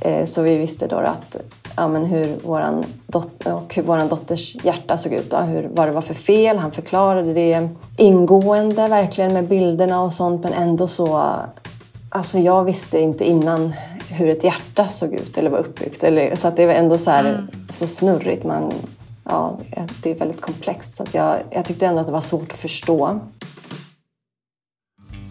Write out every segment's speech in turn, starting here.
Eh, så vi visste då att ja, men hur våran dotter, och hur våran dotters hjärta såg ut. Då, hur, vad det var för fel. Han förklarade det ingående verkligen med bilderna och sånt men ändå så... Alltså jag visste inte innan hur ett hjärta såg ut eller var uppbyggt. Eller, så att det var ändå så, här, mm. så snurrigt. Man, ja, det är väldigt komplext. Så att jag, jag tyckte ändå att det var svårt att förstå.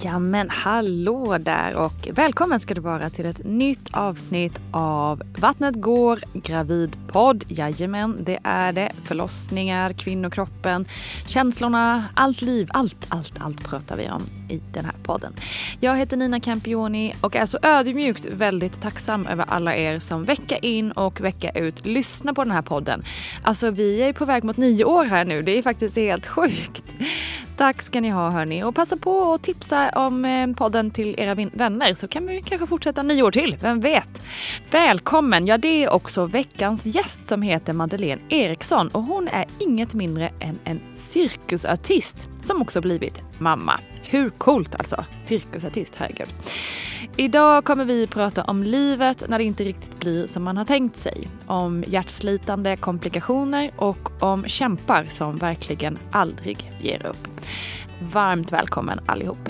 Ja men hallå där och välkommen ska du vara till ett nytt avsnitt av Vattnet går gravidpodd. Jajamän, det är det. Förlossningar, kvinnokroppen, känslorna, allt liv, allt, allt, allt pratar vi om i den här podden. Jag heter Nina Campioni och är så ödmjukt väldigt tacksam över alla er som vecka in och vecka ut lyssnar på den här podden. Alltså vi är på väg mot nio år här nu, det är faktiskt helt sjukt. Tack ska ni ha hörni och passa på att tipsa om eh, podden till era vänner så kan vi kanske fortsätta nio år till, vem vet? Välkommen! Ja, det är också veckans gäst som heter Madeleine Eriksson och hon är inget mindre än en cirkusartist som också blivit mamma. Hur coolt alltså? Cirkusartist, herregud. Idag kommer vi prata om livet när det inte riktigt blir som man har tänkt sig. Om hjärtslitande komplikationer och om kämpar som verkligen aldrig ger upp. Varmt välkommen allihop.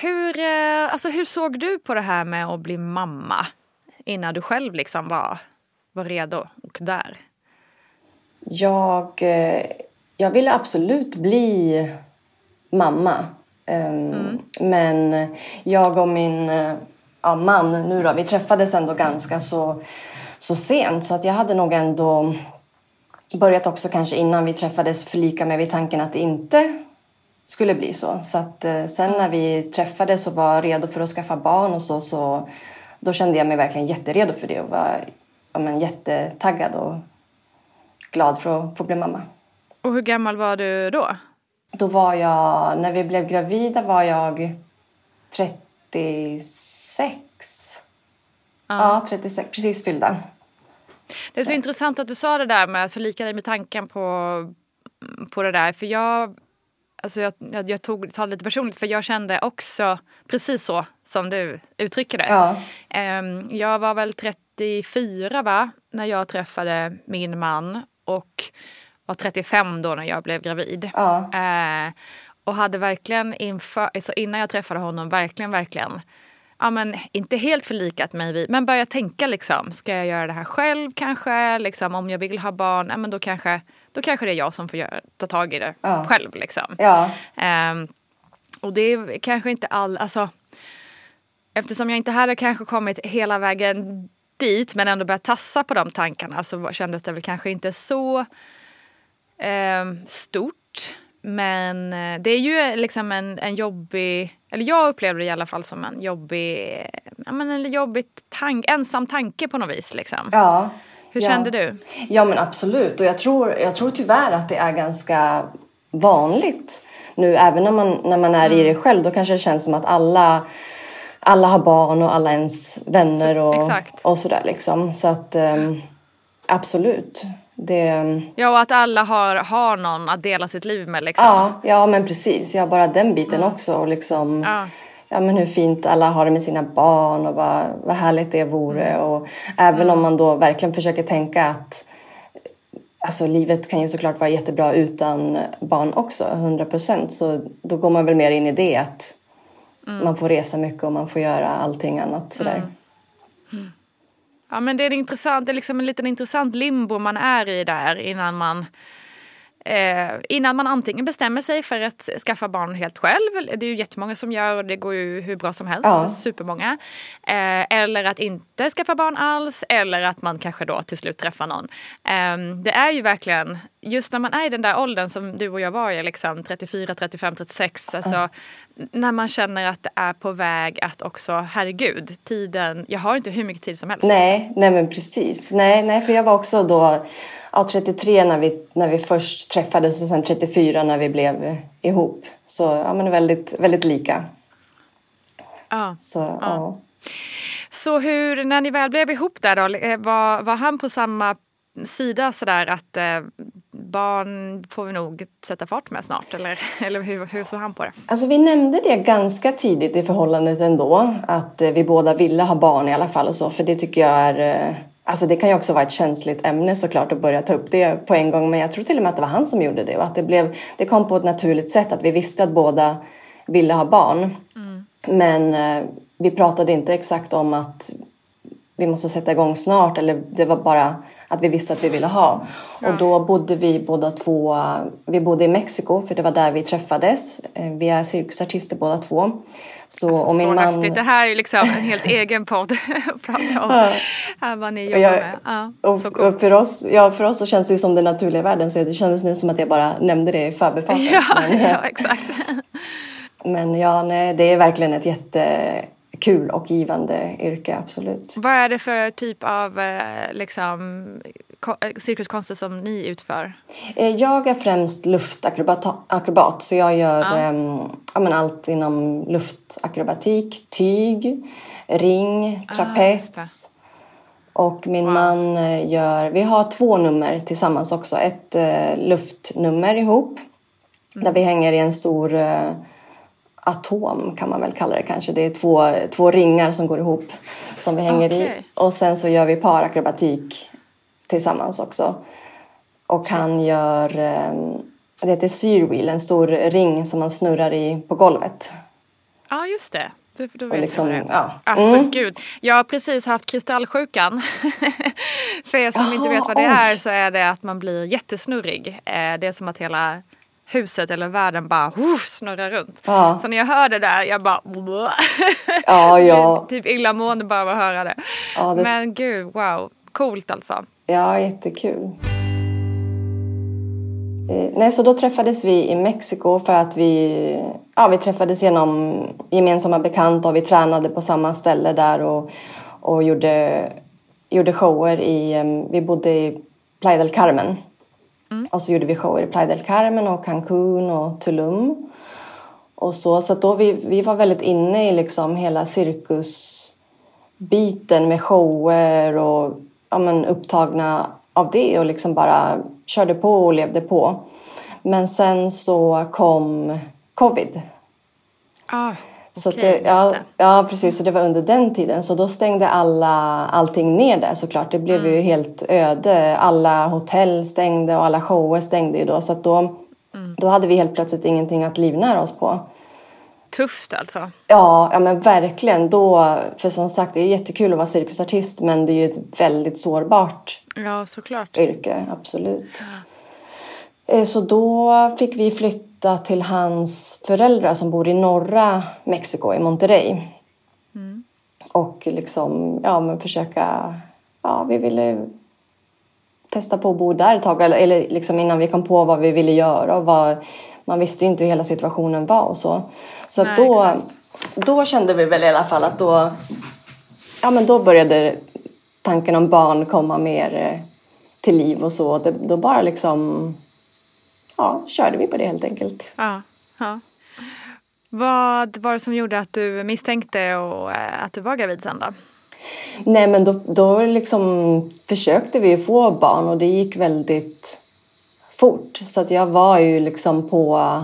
Hur, eh, alltså hur såg du på det här med att bli mamma innan du själv liksom var, var redo och där? Jag, eh, jag ville absolut bli mamma. Ehm, mm. Men jag och min eh, ja, man nu då, vi träffades ändå ganska så, så sent så att jag hade nog ändå börjat också kanske innan vi träffades förlika mig vid tanken att det inte skulle bli så. Så att eh, sen när vi träffades och var redo för att skaffa barn och så, så då kände jag mig verkligen jätteredo för det och var ja, men, jättetaggad och glad för att få bli mamma. Och hur gammal var du då? Då var jag, när vi blev gravida var jag 36. Ja, ja 36, precis fyllda. Det är så, så intressant att du sa det där med att förlika dig med tanken på, på det där. För jag, alltså jag, jag, jag tog tar det lite personligt för jag kände också precis så som du uttrycker det. Ja. Um, jag var väl 34 va, när jag träffade min man och var 35 då när jag blev gravid. Ja. Uh, och hade verkligen inför, alltså innan jag träffade honom verkligen, verkligen ja men inte helt förlikat mig vid, men börjat tänka liksom, ska jag göra det här själv kanske? Liksom, om jag vill ha barn, ja men då kanske, då kanske det är jag som får göra, ta tag i det Ja. själv liksom. Ja. Ehm, och det är kanske inte all, alltså eftersom jag inte hade kanske kommit hela vägen dit men ändå börjat tassa på de tankarna så kändes det väl kanske inte så ehm, stort. Men eh, det är ju eh, liksom en, en jobbig, eller jag upplevde det i alla fall som en jobbig, eh, ja men en jobbig tank, ensam tanke på något vis liksom. Ja. Hur ja. kände du? Ja men absolut och jag tror, jag tror tyvärr att det är ganska vanligt nu även när man, när man är Mm. i det själv då kanske det känns som att alla alla har barn och alla ens vänner och, exakt. och sådär liksom. Så att ehm, absolut. Det, Ja och att alla har, har någon att dela sitt liv med liksom. ja, ja men precis. Ja bara den biten också. Och liksom, Ja. Ja men hur fint alla har det med sina barn och vad, vad härligt det vore. Och även om man då verkligen försöker tänka att Alltså livet kan ju såklart vara jättebra utan barn också, 100 procent. Så då går man väl mer in i det att man får resa mycket och man får göra allting annat sådär. Ja men det är intressant, det är liksom en liten intressant limbo man är i där innan man eh, innan man antingen bestämmer sig för att skaffa barn helt själv, det är ju jättemånga som gör och det går ju hur bra som helst, Ja. supermånga. Eh, eller att inte skaffa barn alls eller att man kanske då till slut träffar någon. Eh, det är ju verkligen, just när man är i den där åldern som du och jag var i, liksom 34, 35, 36, alltså när man känner att det är på väg att också, herregud, tiden, jag har inte hur mycket tid som helst. Nej, nej men precis. Nej, nej, för jag var också då ja, 33 när vi, när vi först träffades och sen 34 när vi blev ihop. Så ja, men väldigt, väldigt lika. Ja. Så, ja. Så hur, när ni väl blev ihop där då, eh, var, var han på samma sida sådär att eh, barn får vi nog sätta fart med snart eller, eller hur, hur såg han på det? Alltså vi nämnde det ganska tidigt i förhållandet ändå. Att eh, vi båda ville ha barn i alla fall och så. För det tycker jag är... eh, Alltså det kan ju också vara ett känsligt ämne såklart att börja ta upp det på en gång. Men jag tror till och med att det var han som gjorde det. Och att det, blev, det kom på ett naturligt sätt. Att vi visste att båda ville ha barn. Men eh, vi pratade inte exakt om att vi måste sätta igång snart. Eller det var bara att vi visste att vi ville ha. Och då bodde vi båda två, vi bodde i Mexiko för det var där vi träffades. Eh, Vi är cirkusartister båda två. Så, och min så man... häftigt, det här är liksom en helt egen podd att prata om. Här vad ni jobbar jag- med. Ja, Och, så och för, oss, ja, för oss så känns det som den naturliga världen. Så det kändes nu som att jag bara nämnde det i förbifarten. Ja, men, ja, exakt. men ja, nej, det är verkligen ett jättekul och givande yrke, absolut. Vad är det för typ av eh, liksom, eh, cirkuskonster som ni utför? Eh, Jag är främst luftakrobat, akrobat, så jag gör Ja. ehm, ja, men allt inom luftakrobatik, tyg, ring, Ah, trapets. det. och min man eh, gör, vi har två nummer tillsammans också. Ett eh, luftnummer ihop. Mm. Där vi hänger i en stor eh, atom kan man väl kalla det kanske. Det är två, två ringar som går ihop som vi hänger i. Okej. Och sen så gör vi parakrobatik tillsammans också. Och han gör, eh, det heter syrwheel, en stor ring som man snurrar i på golvet. Ja, just det. Du, då vet liksom, det ja. Alltså Mm. gud, jag har precis haft kristallsjukan. För er som inte Jaha, vet vad det oj. är så är det att man blir jättesnurrig. Eh, Det är som att hela huset eller världen bara uff, snurrar runt. Ja. Så när jag hör det där, jag bara Ja, ja. typ illamående bara av att höra det. Ja, det- Men gud, wow. Coolt alltså. Ja, jättekul. Eh, Nej, så då träffades vi i Mexiko för att vi, ja, vi träffades genom gemensamma bekanta och vi tränade på samma ställe där och, och gjorde, gjorde shower i, vi bodde i Playa del Carmen. Och så gjorde vi shower i Playa del Carmen och Cancún och Tulum. Och så, så då vi, vi var väldigt inne i liksom hela cirkusbiten med shower och ja, men upptagna av det och liksom bara körde på och levde på. Men sen så kom covid. Ah, Så okej, det, ja, ja, precis. Så det var under den tiden. Så då stängde alla, allting ner där såklart. Det blev Mm. ju helt öde. Alla hotell stängde och alla shower stängde ju då. Så då, Mm. då hade vi helt plötsligt ingenting att livnära oss på. tufft alltså. Ja, ja men verkligen. Då, för som sagt, det är jättekul att vara cirkusartist men det är ju ett väldigt sårbart Ja, såklart. yrke, absolut. Eh, Så då fick vi flytta till hans föräldrar som bor i norra Mexiko, i Monterrey. Och liksom, ja men försöka, ja vi ville testa på att bo där ett tag. Eller, eller liksom innan vi kom på vad vi ville göra och vad, man visste ju inte hur hela situationen var och så. Så Nej, då, exakt. då kände vi väl i alla fall att då, ja men då började tanken om barn komma mer eh, till liv och så. Det, då bara liksom, ja, körde vi på det helt enkelt. Ja, ja. Vad var det som gjorde att du misstänkte och, eh, att du var gravid sen då? Nej men då, då liksom försökte vi få barn och det gick väldigt fort. Så att jag var ju liksom på,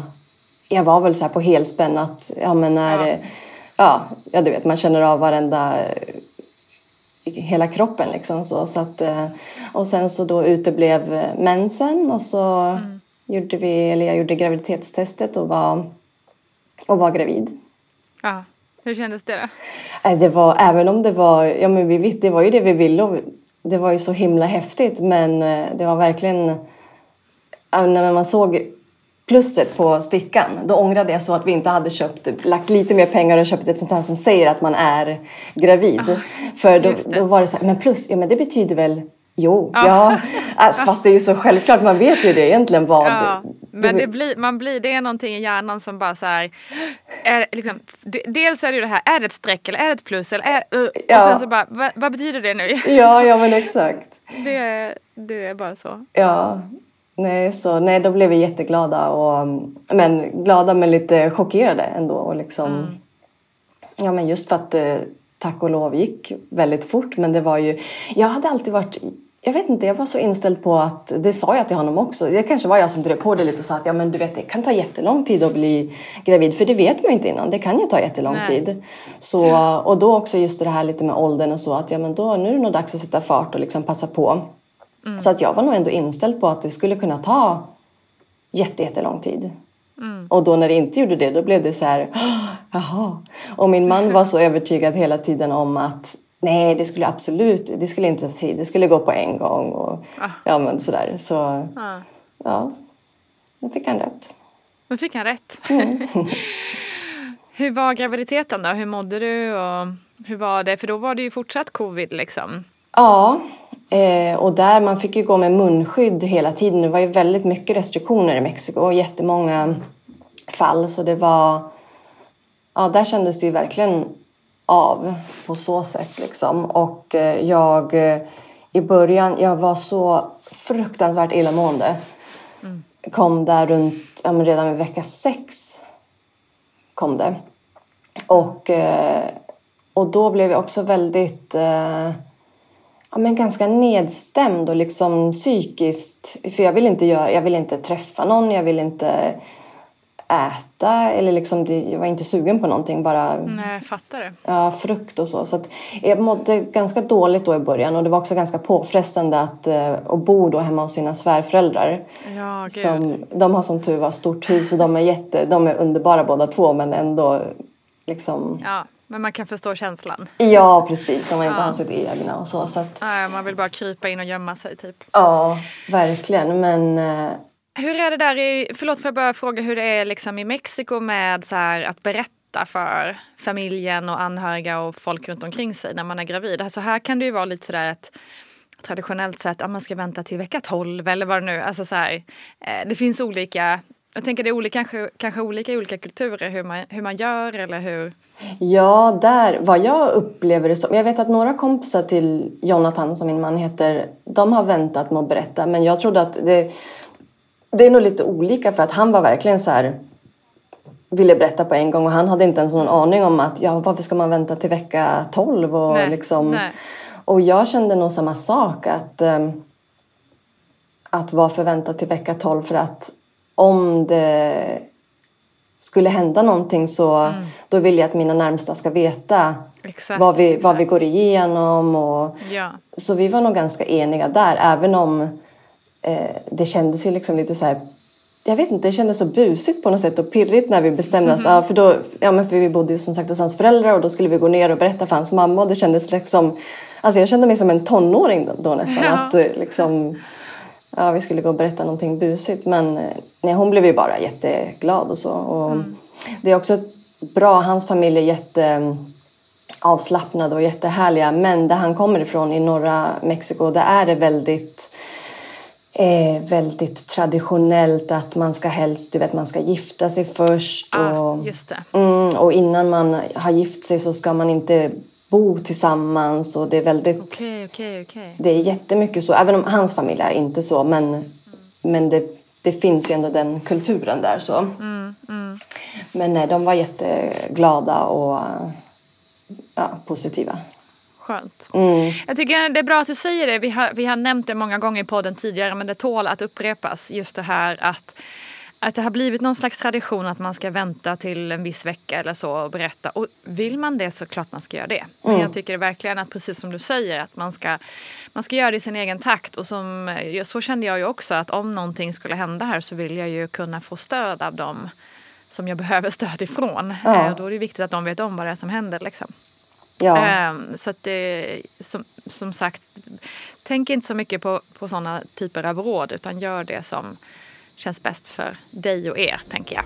jag var väl så här på helspänn att, ja men när, Ja. ja, ja du vet man känner av varenda, hela kroppen liksom så. så att, eh, och sen så då uteblev mensen och så gjorde vi, eller jag gjorde graviditetstestet och var, och var gravid. Ja. Hur kändes det då? Nej, Det var, även om det var, ja men vi visste, det var ju det vi ville och det var ju så himla häftigt men eh, det var verkligen, när man såg plusset på stickan då ångrade jag så att vi inte hade köpt, lagt lite mer pengar och köpt ett sånt här som säger att man är gravid. För då, då var det så här, men plus, ja men det betyder väl Jo, ja. Alltså, fast det är ju så självklart, man vet ju det egentligen vad Ja, men det blir, man blir, det är någonting i hjärnan som bara så här, är, liksom, dels är det ju det här, är det ett streck eller är det ett plus eller är, uh, Ja. och sen så bara, vad, vad betyder det nu? Ja, ja men exakt. Det, det är bara så. Ja, nej, så, nej då blev vi jätteglada. Och, men glada men lite chockerade ändå. Och liksom, Ja, men just för att eh, tack och lov gick väldigt fort. Men det var ju, jag hade alltid varit jag vet inte, jag var så inställd på att, det sa jag till honom också, det kanske var jag som drev på det lite och sa att ja men du vet det kan ta jättelång tid att bli gravid för det vet man ju inte innan, det kan ju ta jättelång Nej. tid. Så, och då också just det här lite med åldern och så att ja men då nu är det nog dags att sätta fart och liksom passa på. Så att jag var nog ändå inställd på att det skulle kunna ta jätte, jättelång tid. Och då när det inte gjorde det då blev det så här, jaha. Och min man var så övertygad hela tiden om att nej det skulle absolut, det skulle inte ta tid, det skulle gå på en gång. Och, ja men sådär. Så Ja. ja, då fick han rätt. Men fick han rätt? Mm. hur var graviditeten då? Hur mådde du? Och hur var det? För då var det ju fortsatt covid liksom. Ja, eh, och där man fick ju gå med munskydd hela tiden. Det var ju väldigt mycket restriktioner i Mexiko och jättemånga fall. Så det var, ja där kändes det ju verkligen av på så sätt liksom. Och eh, jag eh, i början, jag var så fruktansvärt illamående. Kom där runt, ja men redan vid vecka sex kom det. Och, eh, och då blev jag också väldigt ja, men ganska nedstämd och liksom psykiskt. För jag vill inte, göra, jag vill inte träffa någon, jag vill inte äta eller liksom, det, jag var inte sugen på någonting. Bara Nej, fattar det. ja, frukt och så. Så att jag mådde ganska dåligt då i början och det var också ganska påfrestande att, eh, att bo då hemma hos sina svärföräldrar. Ja, gud. Som, de har som tur var stort hus och de är, jätte, de är underbara båda två men ändå liksom Ja, men man kan förstå känslan. Ja precis, när man inte Ja. har sitt egna och så. så att, Nej, man vill bara krypa in och gömma sig typ. ja, verkligen. Men eh, hur är det där i, förlåt får jag bara fråga hur det är liksom i Mexiko med så här att berätta för familjen och anhöriga och folk runt omkring sig när man är gravid. Alltså här kan det ju vara lite sådär ett traditionellt sätt att man ska vänta till vecka 12 eller vad det nu alltså så här, eh, Det finns olika, jag tänker det är olika, kanske, kanske olika i olika kulturer hur man, hur man gör eller hur. ja, där, vad jag upplever det som. Jag vet att några kompisar till Jonathan, som min man heter, de har väntat med att berätta. Men jag trodde att det, det är nog lite olika för att han var verkligen så här ville berätta på en gång och han hade inte ens någon aning om att ja, varför ska man vänta till vecka 12 och Nej, liksom. nej. och jag kände nog samma sak att ehm, att varför vänta till vecka 12 för att om det skulle hända någonting så då vill jag att mina närmsta ska veta Exakt, vad, vi, vad vi går igenom och Ja, så vi var nog ganska eniga där även om eh, det kändes ju liksom lite så här jag vet inte, det kändes så busigt på något sätt och pirrigt när vi bestämde oss. Ja, för, då, ja, men för vi bodde ju som sagt hos hans föräldrar och då skulle vi gå ner och berätta för hans mamma och det kändes liksom, alltså jag kände mig som en tonåring då, nästan. Ja. Att eh, liksom, ja, vi skulle gå och berätta någonting busigt men eh, nej, hon blev ju bara jätteglad och så. Och Det är också bra, hans familj är jätte mm, avslappnade och jättehärliga men där han kommer ifrån i norra Mexiko där är det väldigt eh, väldigt traditionellt att man ska helst, du vet man ska gifta sig först Ah, och, just det. mm, och innan man har gift sig så ska man inte bo tillsammans och det är väldigt Okej, okej, okej. det är jättemycket så, även om hans familj är inte så men, men det, det finns ju ändå den kulturen där så. Men nej, de var jätteglada och ja, positiva. Skönt. Mm. Jag tycker det är bra att du säger det. Vi har, vi har nämnt det många gånger i podden tidigare men det tål att upprepas. Just det här att, att det har blivit någon slags tradition att man ska vänta till en viss vecka eller så och berätta. Och vill man det så klart man ska göra det. Men jag tycker verkligen att precis som du säger att man ska, man ska göra det i sin egen takt. Och som, så kände jag ju också att om någonting skulle hända här så vill jag ju kunna få stöd av dem som jag behöver stöd ifrån. Ja. Då är det viktigt att de vet om vad det är som händer. Liksom. Ja, Ehm, så att det, som, som sagt, tänk inte så mycket på, på sådana typer av råd utan gör det som känns bäst för dig och er, tänker jag.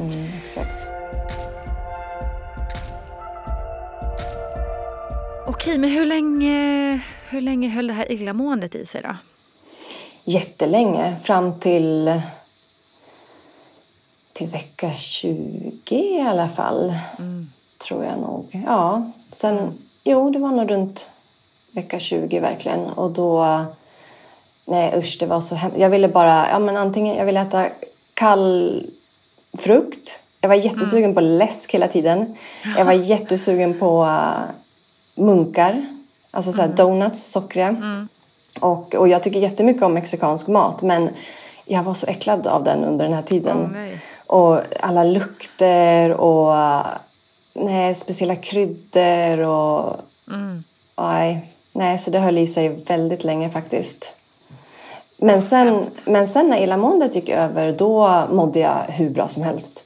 mm, exakt. Okej, men hur länge, hur länge höll det här illamåendet i sig då? Jättelänge, fram till till vecka 20 i alla fall. Tror jag nog. Ja, sen, jo det var nog runt vecka 20 verkligen. Och då, nej usch det var så hemskt. Jag ville bara, ja men antingen, jag ville äta kall frukt. Jag var jättesugen på läsk hela tiden. Jag var jättesugen på uh, munkar. Alltså så här donuts, sockriga. Och, och jag tycker jättemycket om mexikansk mat men jag var så äcklad av den under den här tiden. Nej. och alla lukter och nej, speciella kryddor och nej, nej, så det höll i sig väldigt länge faktiskt. Men sen, men sen när illamåendet gick över då mådde jag hur bra som helst.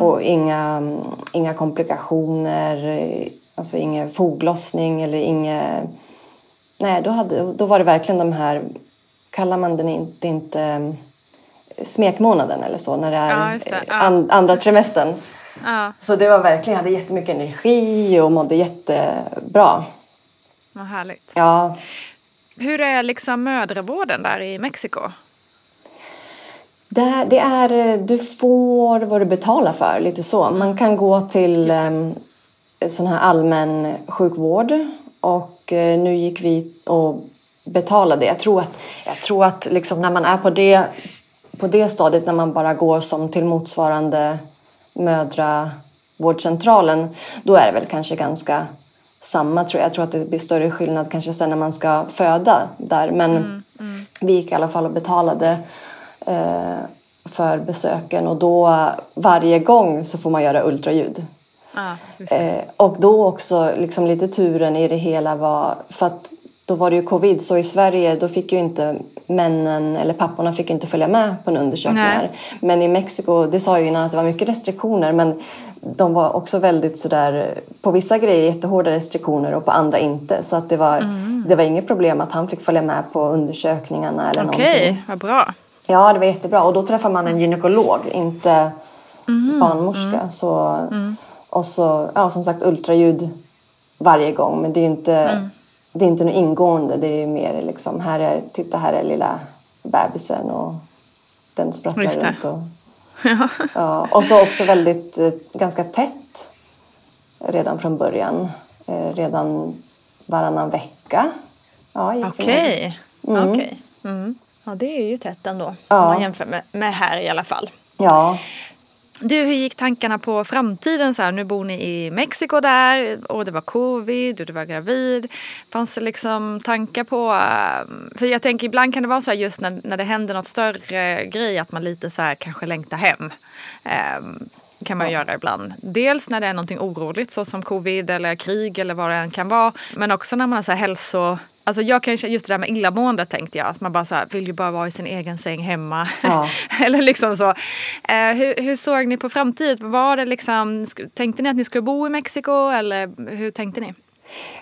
Och inga, inga komplikationer, alltså ingen foglossning eller inget... Nej, då, hade, då var det verkligen de här, kallar man den inte, inte smekmånaden eller så, när det är Ja, det. Ja. an, andra trimestern. Ja, Så det var verkligen, jag hade jättemycket energi och mådde jättebra. vad härligt. Ja, Hur är liksom mödravården där i Mexiko? det, det är, du får vad du betalar för, lite så. Man kan gå till um, sån här allmän sjukvård och eh, nu gick vi och betalade. Jag tror att, jag tror att liksom när man är på det, på det stadiet när man bara går som till motsvarande mödravårdscentralen då är det väl kanske ganska samma tror jag. Jag tror att det blir större skillnad kanske sen när man ska föda där. Men vi gick i alla fall och betalade eh, för besöken och då varje gång så får man göra ultraljud. Det. Eh, och då också liksom lite turen i det hela var för att då var det ju covid så i Sverige då fick ju inte männen eller papporna fick inte följa med på en undersökning Nej. Men i Mexiko, det sa jag ju innan att det var mycket restriktioner men de var också väldigt sådär på vissa grejer jättehårda restriktioner och på andra inte. Så att det var, Mm. det var inget problem att han fick följa med på undersökningarna eller Okej, någonting. vad bra. Ja, det var jättebra. Och då träffar man en gynekolog, inte Mhm. barnmorska. Mm. Så, Och så, ja, som sagt, ultraljud varje gång. Men det är inte, Mm. Det är inte något ingående. Det är mer liksom, här är, titta här är lilla bebisen och den sprattlar runt. Och, ja, och så också väldigt, eh, ganska tätt redan från början. Eh, redan varannan vecka. Ja, gick vi ner. Okej. Okej. Mm. Ja, det är ju tätt ändå. Ja. Om man jämför med, med här i alla fall. Ja. Du, hur gick tankarna på framtiden? Så här, nu bor ni i Mexiko där och det var covid och du var gravid. Fanns det liksom tankar på... eh, För jag tänker ibland kan det vara så här just när, när det händer något större grej att man lite så här kanske längtar hem. Ehm, kan man göra ibland. Dels när det är någonting oroligt så som covid eller krig eller vad det än kan vara. Men också när man har så här hälso... Alltså jag kan just det där med illamående tänkte jag. Att man bara så här, vill ju bara vara i sin egen säng hemma. Ja. Eller liksom så. Eh, hur, hur, såg ni på framtiden? Var det liksom, tänkte ni att ni skulle bo i Mexiko eller hur tänkte ni?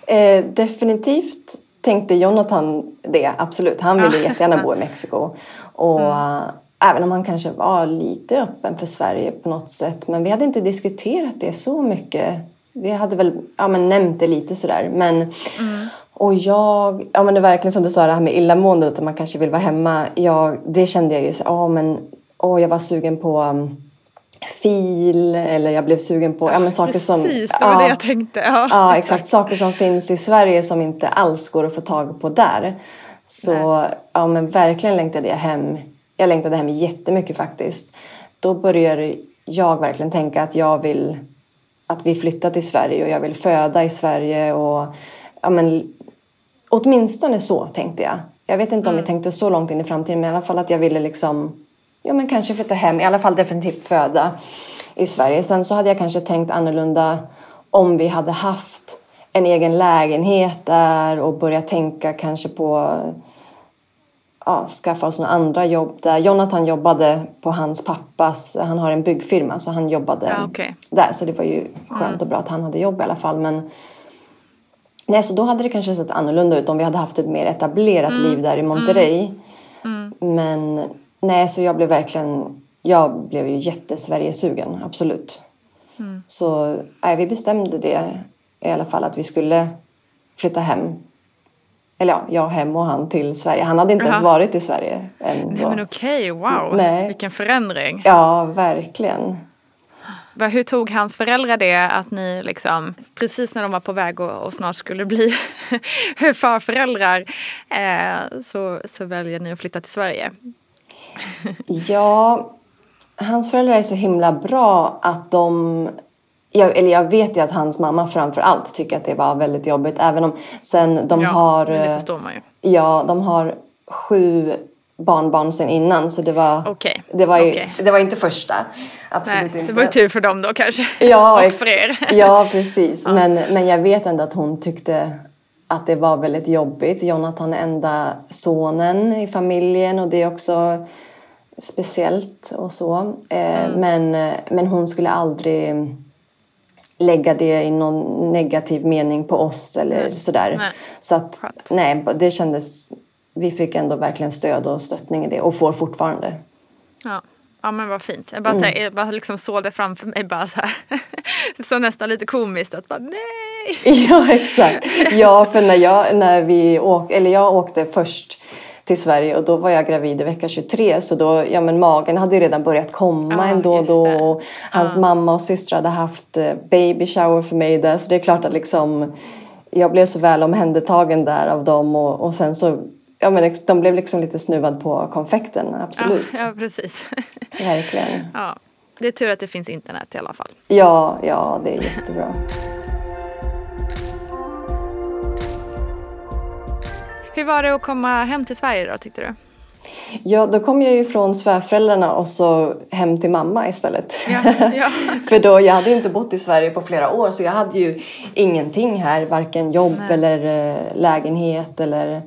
Eh, definitivt tänkte Jonathan det, absolut. Han ville jättegärna bo i Mexiko. Och mm. även om han kanske var lite öppen för Sverige på något sätt. Men vi hade inte diskuterat det så mycket. Vi hade väl ja, men nämnt det lite sådär. Men, mm. Och jag, ja men det är verkligen som du sa det här med illamåendet, att man kanske vill vara hemma. Jag, det kände jag ju, ja men åh, jag var sugen på um, fil eller jag blev sugen på ja, men saker Precis, som... Precis, det var ja, det jag tänkte. Ja. ja, exakt. Saker som finns i Sverige som inte alls går att få tag på där. Så Nej. ja, men verkligen längtade jag hem. Jag längtade hem jättemycket faktiskt. Då började jag verkligen tänka att jag vill att vi flyttar till Sverige och jag vill föda i Sverige och ja, men, åtminstone så tänkte jag. Jag vet inte om mm. jag tänkte så långt in i framtiden men i alla fall att jag ville liksom ja, men kanske flytta hem, i alla fall definitivt föda i Sverige. Sen så hade jag kanske tänkt annorlunda om vi hade haft en egen lägenhet där och börjat tänka kanske på ja, skaffa oss några andra jobb där. Jonathan jobbade på hans pappas, han har en byggfirma så han jobbade ja, okay. där så det var ju skönt mm. och bra att han hade jobb i alla fall. Men nej, så då hade det kanske sett annorlunda ut om vi hade haft ett mer etablerat mm. liv där i Monterrey. Mm. mm. Men Nej, så jag blev verkligen... Jag blev ju jättesverigesugen, absolut. Mm. Så nej, vi bestämde det i alla fall att vi skulle flytta hem. Eller ja, jag hem och han till Sverige. Han hade inte Aha. ens varit i Sverige än. Nej men okej, wow. Nej. Vilken förändring. Ja, verkligen. Hur tog hans föräldrar det att ni liksom precis när de var på väg och, och snart skulle bli farföräldrar eh, så, så väljer ni att flytta till Sverige? ja, hans föräldrar är så himla bra att de jag, eller jag vet ju att hans mamma framför allt tycker att det var väldigt jobbigt. Även om sen de ja, har... det eh, förstår man ju. Ja, de har sju barnbarn sen innan. Så det var, okay. det var, ju, okay. det var inte första. Absolut Nej, inte. Det var ju tur för dem då kanske. Ja, och för er. Ja, precis. Ja. Men, men jag vet ändå att hon tyckte att det var väldigt jobbigt. Jonathan är enda sonen i familjen och det är också speciellt och så. Eh, mm. men, men hon skulle aldrig lägga det i någon negativ mening på oss eller nej. sådär. Nej. Så att Skönt. nej, det kändes... Vi fick ändå verkligen stöd och stöttning i det och får fortfarande. Ja. Ja men vad fint. Jag bara, mm. jag bara liksom såg det framför mig bara så här. så nästan lite komiskt att bara nej. Ja exakt. Ja för när jag, när vi åk, eller jag åkte först till Sverige och då var jag gravid i vecka 23 så då, ja men magen hade ju redan börjat komma ja, ändå och då och hans ja. mamma och systrar hade haft eh, baby shower för mig där så det är klart att liksom jag blev så väl omhändertagen där av dem och, och sen så Ja men de blev liksom lite snuvad på konfekten, absolut. Ja, ja precis. Verkligen. Ja. Det är tur att det finns internet i alla fall. Ja, ja det är jättebra. Hur var det att komma hem till Sverige då tyckte du? Ja, då kom jag ju från svärföräldrarna och så hem till mamma istället. Ja, ja. För då, jag hade inte bott i Sverige på flera år så jag hade ju ingenting här, varken jobb Nej. eller eh, lägenhet eller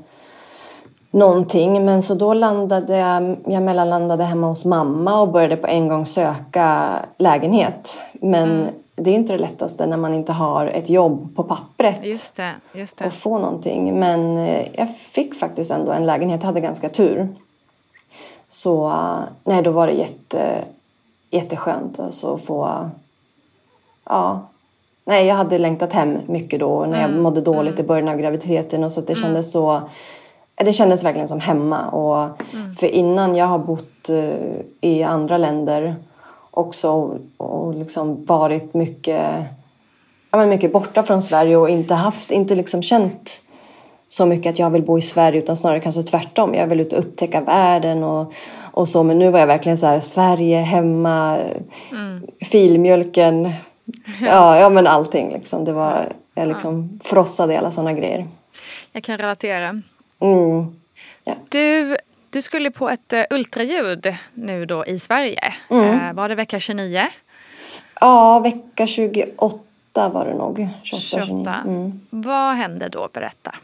någonting. Men så då landade jag, jag mellanlandade hemma hos mamma och började på en gång söka lägenhet. Men mm. det är inte det lättaste när man inte har ett jobb på pappret. Just det, just det. Och få någonting. Men eh, jag fick faktiskt ändå en lägenhet, jag hade ganska tur. Så eh, nej, då var det jätte, jätteskönt alltså att få... Ja, nej, jag hade längtat hem mycket då när jag mm. mådde dåligt mm. i början av graviditeten och så att det mm. kändes så det kändes verkligen som hemma. Och mm. För innan jag har bott uh, i andra länder också och liksom varit mycket, ja, men mycket borta från Sverige och inte haft, inte liksom känt så mycket att jag vill bo i Sverige utan snarare kanske tvärtom. Jag vill ut och upptäcka världen och, och så. Men nu var jag verkligen så här, Sverige, hemma, mm. filmjölken. Ja. ja, ja men allting liksom. Det var, jag liksom frossade i alla sådana grejer. Jag kan relatera. Mm. Ja. Du, du skulle på ett uh, ultraljud nu då i Sverige. Mm. Uh, var det vecka 29? Ja, vecka 28 var det nog. 28. 28. Mm. Vad hände då? Berätta.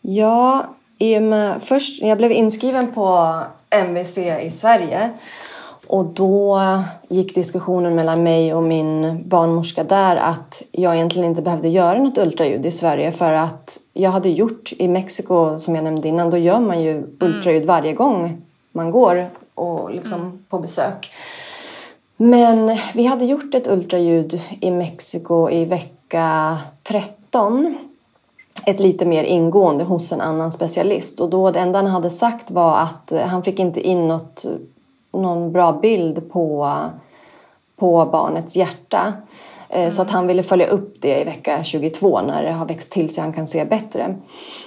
Ja, i och med, först, jag blev inskriven på MVC i Sverige och då gick diskussionen mellan mig och min barnmorska där att jag egentligen inte behövde göra något ultraljud i Sverige för att jag hade gjort i Mexiko som jag nämnde innan, då gör man ju ultraljud varje gång man går och liksom på besök. Men vi hade gjort ett ultraljud i Mexiko i vecka 13 ett lite mer ingående hos en annan specialist. Och då det enda han hade sagt var att han fick inte in något, någon bra bild på, på barnets hjärta. Mm. Så att han ville följa upp det i vecka 22 när det har växt till så han kan se bättre.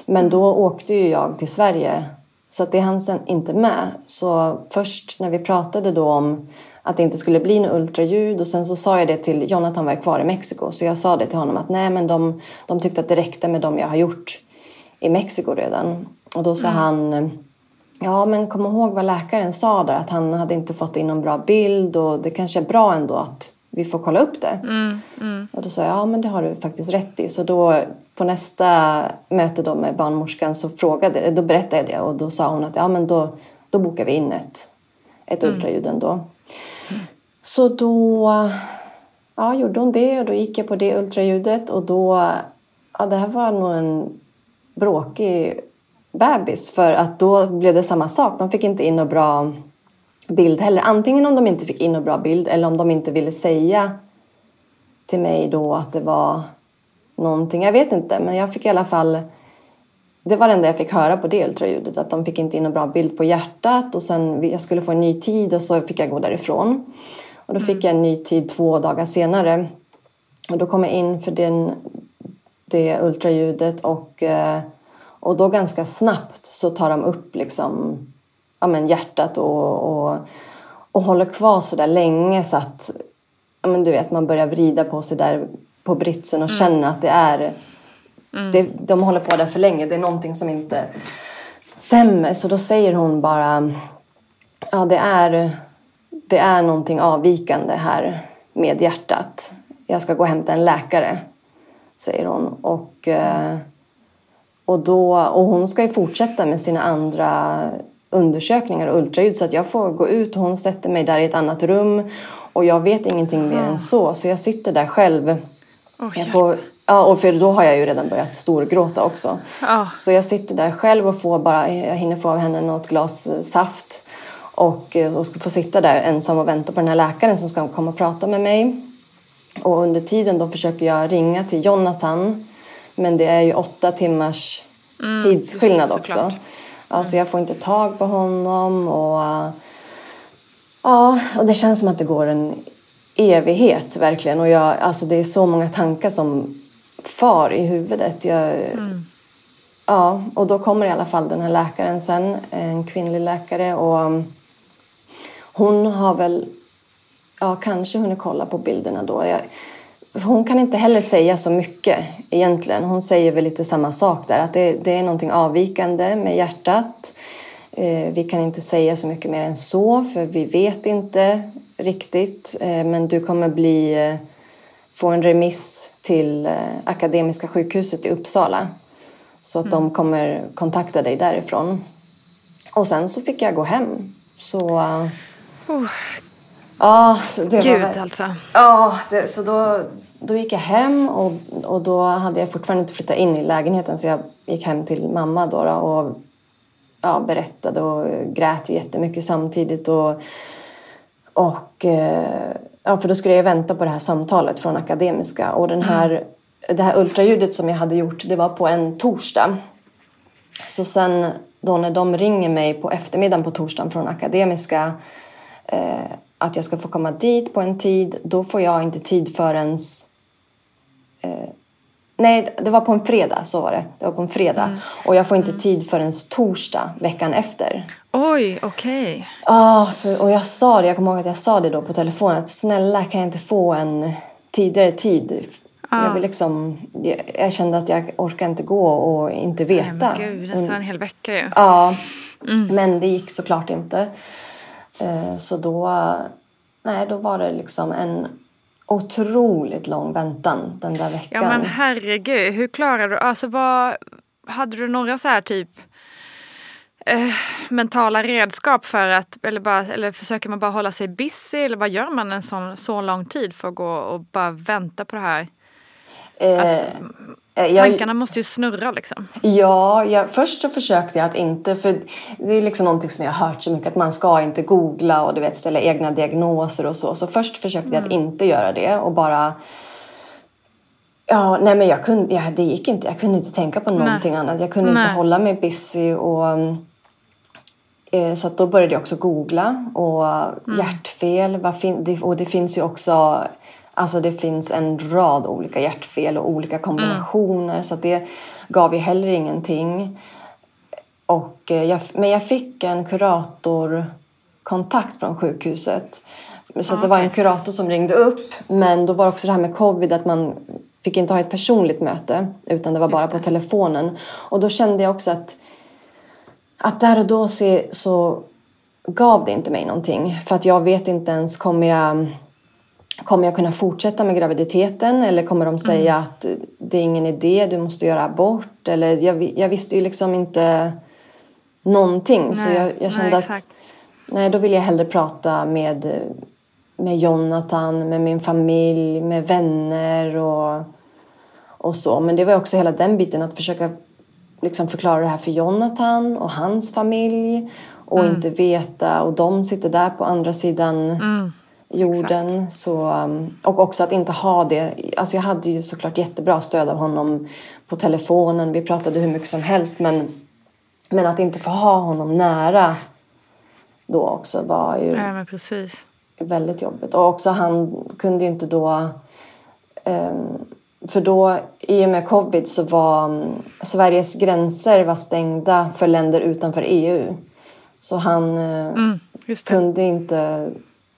Men då åkte ju jag till Sverige så att det hann sen inte med. Så först när vi pratade då om att det inte skulle bli något ultraljud och sen så sa jag det till Jonathan var kvar i Mexiko så jag sa det till honom att nej men de, de tyckte att det räckte med de jag har gjort i Mexiko redan. Och då sa mm. han ja men kom ihåg vad läkaren sa där att han hade inte fått in någon bra bild och det kanske är bra ändå att vi får kolla upp det. Mm, mm. Och då sa jag ja men det har du faktiskt rätt i. Så då på nästa möte då med barnmorskan så frågade, då berättade jag det och då sa hon att ja men då, då bokar vi in ett, ett mm. ultraljud ändå. Så då ja, gjorde hon det och då gick jag på det ultraljudet och då, ja det här var nog en bråkig bebis för att då blev det samma sak. De fick inte in någon bra bild heller. Antingen om de inte fick in någon bra bild eller om de inte ville säga till mig då att det var någonting. Jag vet inte men jag fick i alla fall det var det enda jag fick höra på det ultraljudet. Att de fick inte in en bra bild på hjärtat och sen jag skulle få en ny tid och så fick jag gå därifrån. Och då fick jag en ny tid två dagar senare. Och då kom jag in för den, det ultraljudet och, eh, och då ganska snabbt så tar de upp liksom, ja, men hjärtat och, och, och håller kvar så där länge så att ja, men du vet, man börjar vrida på sig där på britsen och mm. känna att det är Mm. Det, de håller på där för länge. Det är någonting som inte stämmer. Så då säger hon bara ja det är, det är någonting avvikande här med hjärtat. Jag ska gå och hämta en läkare, säger hon. Och, eh, och, då, och hon ska ju fortsätta med sina andra undersökningar och ultraljud så att jag får gå ut och hon sätter mig där i ett annat rum och jag vet ingenting mer än så så jag sitter där själv. Oh, får Ja, och för då har jag ju redan börjat storgråta också. Oh. Så jag sitter där själv och får bara, jag hinner få av henne något glas eh, saft. Och, eh, och ska få sitta där ensam och vänta på den här läkaren som ska komma och prata med mig. Och under tiden då försöker jag ringa till Jonathan. Men det är ju åtta timmars mm, tidsskillnad det, också. Mm. Alltså jag får inte tag på honom och Ja, och det känns som att det går en evighet verkligen. Och jag, alltså det är så många tankar som far i huvudet. Jag, mm. Ja, och då kommer i alla fall den här läkaren sen, en kvinnlig läkare. Och hon har väl, ja kanske hunnit kolla på bilderna då. Jag, hon kan inte heller säga så mycket egentligen. Hon säger väl lite samma sak där. Att det, det är någonting avvikande med hjärtat. Eh, vi kan inte säga så mycket mer än så för vi vet inte riktigt. Eh, men du kommer bli eh, få en remiss till eh, Akademiska sjukhuset i Uppsala. Så att mm. de kommer kontakta dig därifrån. Och sen så fick jag gå hem. Så... Uh, ja, så det Gud var, alltså. Ja, det, så då, då gick jag hem och, och då hade jag fortfarande inte flyttat in i lägenheten så jag gick hem till mamma då, då och ja, berättade och grät ju jättemycket samtidigt. Och, och eh, Ja, för då skulle jag vänta på det här samtalet från Akademiska. Och den här, mm. det här ultraljudet som jag hade gjort, det var på en torsdag. Så sen då när de ringer mig på eftermiddagen på torsdagen från Akademiska eh, att jag ska få komma dit på en tid, då får jag inte tid förrän eh, Nej, det var på en fredag. Så var det. Det var på en fredag. Mm. Och jag får inte mm. tid förrän torsdag veckan efter. Oj, okej. Okay. Ah, och jag sa det, jag kommer ihåg att jag sa det då på telefonen. Att snälla kan jag inte få en tidigare tid? Ah. Jag, vill liksom, jag, jag, kände att jag orkar inte gå och inte veta. Nej, men gud, nästan en hel vecka ju. Ja, mm. men det gick såklart inte. Eh, så då, nej, då var det liksom en otroligt lång väntan den där veckan. Ja men herregud, hur klarade du, alltså vad, hade du några så här typ eh, mentala redskap för att, eller, bara, eller försöker man bara hålla sig busy eller vad gör man en sån, så lång tid för att gå och bara vänta på det här? Alltså, eh, jag, tankarna måste ju snurra liksom. Ja, jag, först så försökte jag att inte, för det är liksom någonting som jag har hört så mycket att man ska inte googla och du vet ställa egna diagnoser och så. Så först försökte mm. jag att mm. inte göra det och bara Ja, nej men jag kunde, ja, det gick inte. Jag kunde inte tänka på någonting nej. annat. Jag kunde nej. inte hålla mig busy och eh, så då började jag också googla och mm. hjärtfel. Och det finns ju också Alltså det finns en rad olika hjärtfel och olika kombinationer mm. så det gav ju heller ingenting. Och eh, jag, men jag fick en kuratorkontakt från sjukhuset. Så okay. det var en kurator som ringde upp men då var också det här med covid att man fick inte ha ett personligt möte utan det var bara på telefonen. Och då kände jag också att, att där och då se, så gav det inte mig någonting. För att jag vet inte ens, kommer jag, kommer jag kunna fortsätta med graviditeten eller kommer de säga mm. att det är ingen idé, du måste göra abort? Eller jag, jag visste ju liksom inte någonting. Nej, så jag, jag kände nej, att nej, då vill jag hellre prata med med Jonathan, med min familj, med vänner och, och så. Men det var också hela den biten att försöka liksom förklara det här för Jonathan och hans familj och mm. inte veta och de sitter där på andra sidan mm. Jorden. Så, um, och också att inte ha det. Alltså jag hade ju såklart jättebra stöd av honom på telefonen. Vi pratade hur mycket som helst men, men att inte få ha honom nära då också var ju... Ja, väldigt jobbigt. Och också han kunde ju inte då... Um, för då, i och med covid, så var um, Sveriges gränser var stängda för länder utanför EU. Så han uh, mm, kunde inte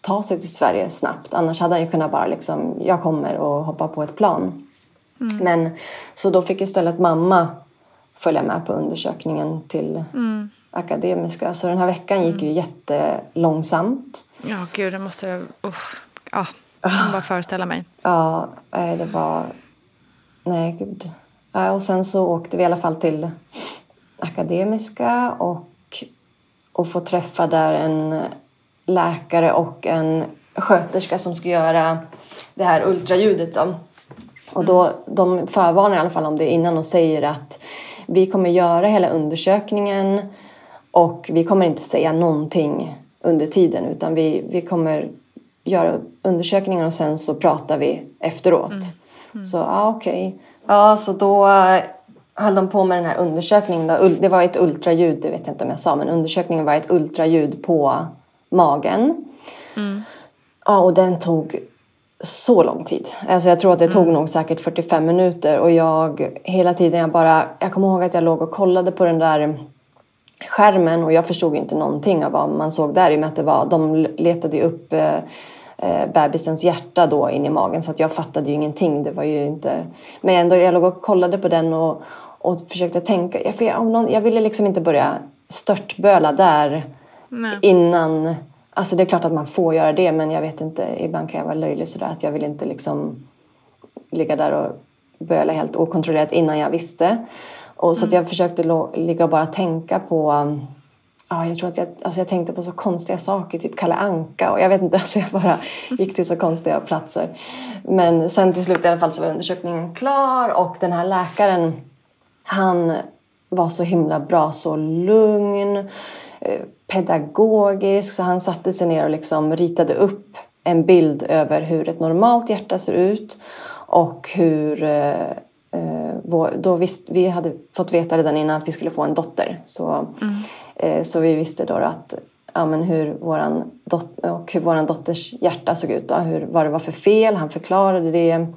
ta sig till Sverige snabbt. Annars hade han ju kunnat bara liksom, jag kommer och hoppa på ett plan. Mm. Men så då fick istället mamma följa med på undersökningen till mm. Akademiska. Så den här veckan gick ju mm. jättelångsamt. Ja, gud, det måste jag... Uh, ja, jag kan bara föreställa mig. Ja, det var... Nej, gud. Och sen så åkte vi i alla fall till Akademiska och, och få träffa där en läkare och en sköterska som ska göra det här ultraljudet. Då. Och då, de förvarnar i alla fall om det innan och säger att vi kommer göra hela undersökningen och vi kommer inte säga någonting under tiden utan vi, vi kommer göra undersökningar och sen så pratar vi efteråt. Mm. Mm. Så ja, okej. Okay. Ja, så då höll de på med den här undersökningen. Då. Det var ett ultraljud, det vet jag inte om jag sa, men undersökningen var ett ultraljud på magen. Mm. Ja, och den tog så lång tid. Alltså jag tror att det tog mm. nog säkert 45 minuter och jag hela tiden jag bara, jag kommer ihåg att jag låg och kollade på den där skärmen och jag förstod inte någonting av vad man såg där i och med att det var, de letade upp eh, eh, bebisens hjärta då in i magen så att jag fattade ju ingenting. Det var ju inte... Men ändå, jag låg och kollade på den och, och försökte tänka. För jag, någon, jag ville liksom inte börja störtböla där Nej. innan. Alltså det är klart att man får göra det men jag vet inte, ibland kan jag vara löjlig sådär att jag vill inte liksom ligga där och böla helt okontrollerat innan jag visste. Och så att mm. jag försökte ligga och bara tänka på Ja, jag tror att jag, alltså jag tänkte på så konstiga saker, typ Kalle Anka och jag vet inte, alltså jag bara gick till så konstiga platser. Men sen till slut i alla fall så var undersökningen klar och den här läkaren han var så himla bra, så lugn, eh, pedagogisk så han satte sig ner och liksom ritade upp en bild över hur ett normalt hjärta ser ut och hur eh, vår, då visst, vi hade fått veta redan innan att vi skulle få en dotter. Så, mm. eh, så vi visste då att ja, men hur våran dot, och hur vår dotters hjärta såg ut. Då, hur, vad det var för fel. Han förklarade det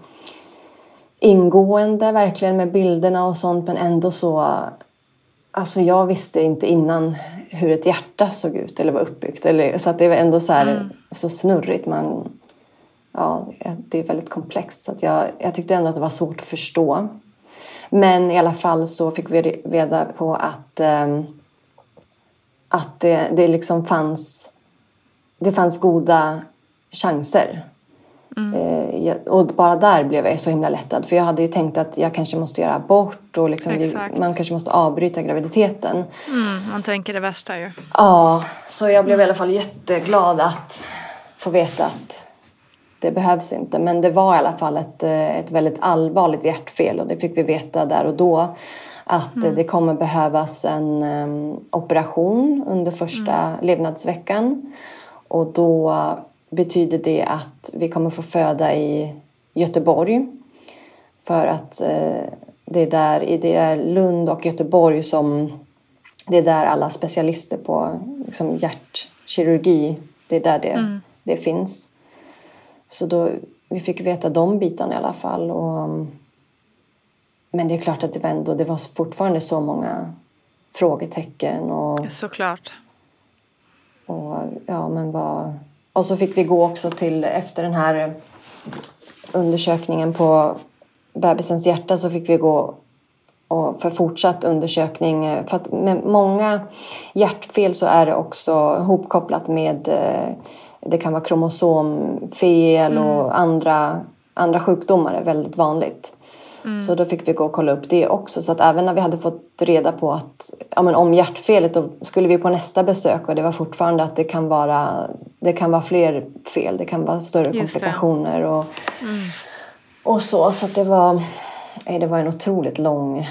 ingående verkligen med bilderna och sånt men ändå så Alltså jag visste inte innan hur ett hjärta såg ut eller var uppbyggt. Eller, så att det var ändå så, här, mm. så snurrigt. Man, ja, det är väldigt komplext. Så att jag, jag tyckte ändå att det var svårt att förstå. Men i alla fall så fick vi reda på att, eh, att det, det liksom fanns, det fanns goda chanser. Eh, och bara där blev jag så himla lättad. För jag hade ju tänkt att jag kanske måste göra abort och liksom man kanske måste avbryta graviditeten. Mm, man tänker det värsta ju. Ja, så jag blev i alla fall jätteglad att få veta att det behövs inte. Men det var i alla fall ett, eh, ett väldigt allvarligt hjärtfel och det fick vi veta där och då. Att mm. det kommer behövas en um, operation under första mm. levnadsveckan. Och då betyder det att vi kommer få föda i Göteborg. För att eh, det är där, det är Lund och Göteborg som det är där alla specialister på liksom, hjärtkirurgi, det är där det, mm. det finns. Så då, vi fick veta de bitarna i alla fall. Och, men det är klart att det var, ändå, det var fortfarande så många frågetecken. Och, Såklart. Och, ja, men vad, och så fick vi gå också till, efter den här undersökningen på bebisens hjärta så fick vi gå och för fortsatt undersökning. För att med många hjärtfel så är det också hopkopplat med eh, det kan vara kromosomfel och mm. andra, andra sjukdomar är väldigt vanligt. Mm. Så då fick vi gå och kolla upp det också. Så att även när vi hade fått reda på att ja, men om hjärtfelet då skulle vi på nästa besök och det var fortfarande att det kan vara, det kan vara fler fel. Det kan vara större Just komplikationer och, mm. och så. Så det var, det var en otroligt lång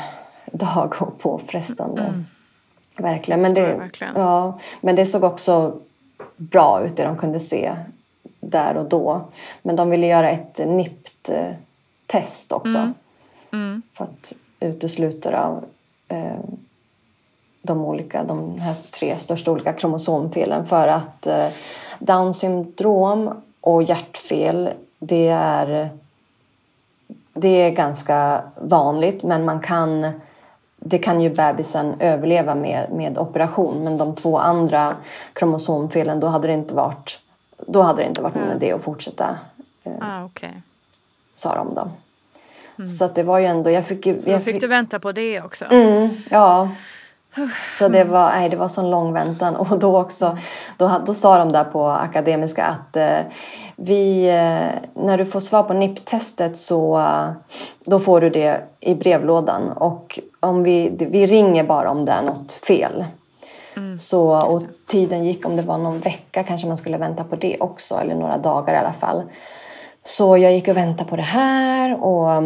dag och påfrestande. Mm. Verkligen. Men det, verkligen. Ja, men det såg också bra ut det de kunde se där och då. Men de ville göra ett NIPT-test också. Mm. Mm. För att utesluta eh, de, olika, de här tre största olika kromosomfelen. För att eh, down syndrom och hjärtfel det är, det är ganska vanligt men man kan det kan ju bebisen överleva med, med operation men de två andra kromosomfelen då hade det inte varit då hade det inte varit någon idé att fortsätta. Eh, ah, okay. Sa de då. Mm. Så att det var ju ändå, jag fick ju... Så jag fick, fick du vänta på det också? Mm, ja. Så det var, nej, det var sån lång väntan och då också, då, då sa de där på Akademiska att eh, vi, eh, när du får svar på NIP-testet så eh, då får du det i brevlådan och om vi, vi ringer bara om det är något fel. Mm, så, och tiden gick, om det var någon vecka kanske man skulle vänta på det också eller några dagar i alla fall. Så jag gick och väntade på det här och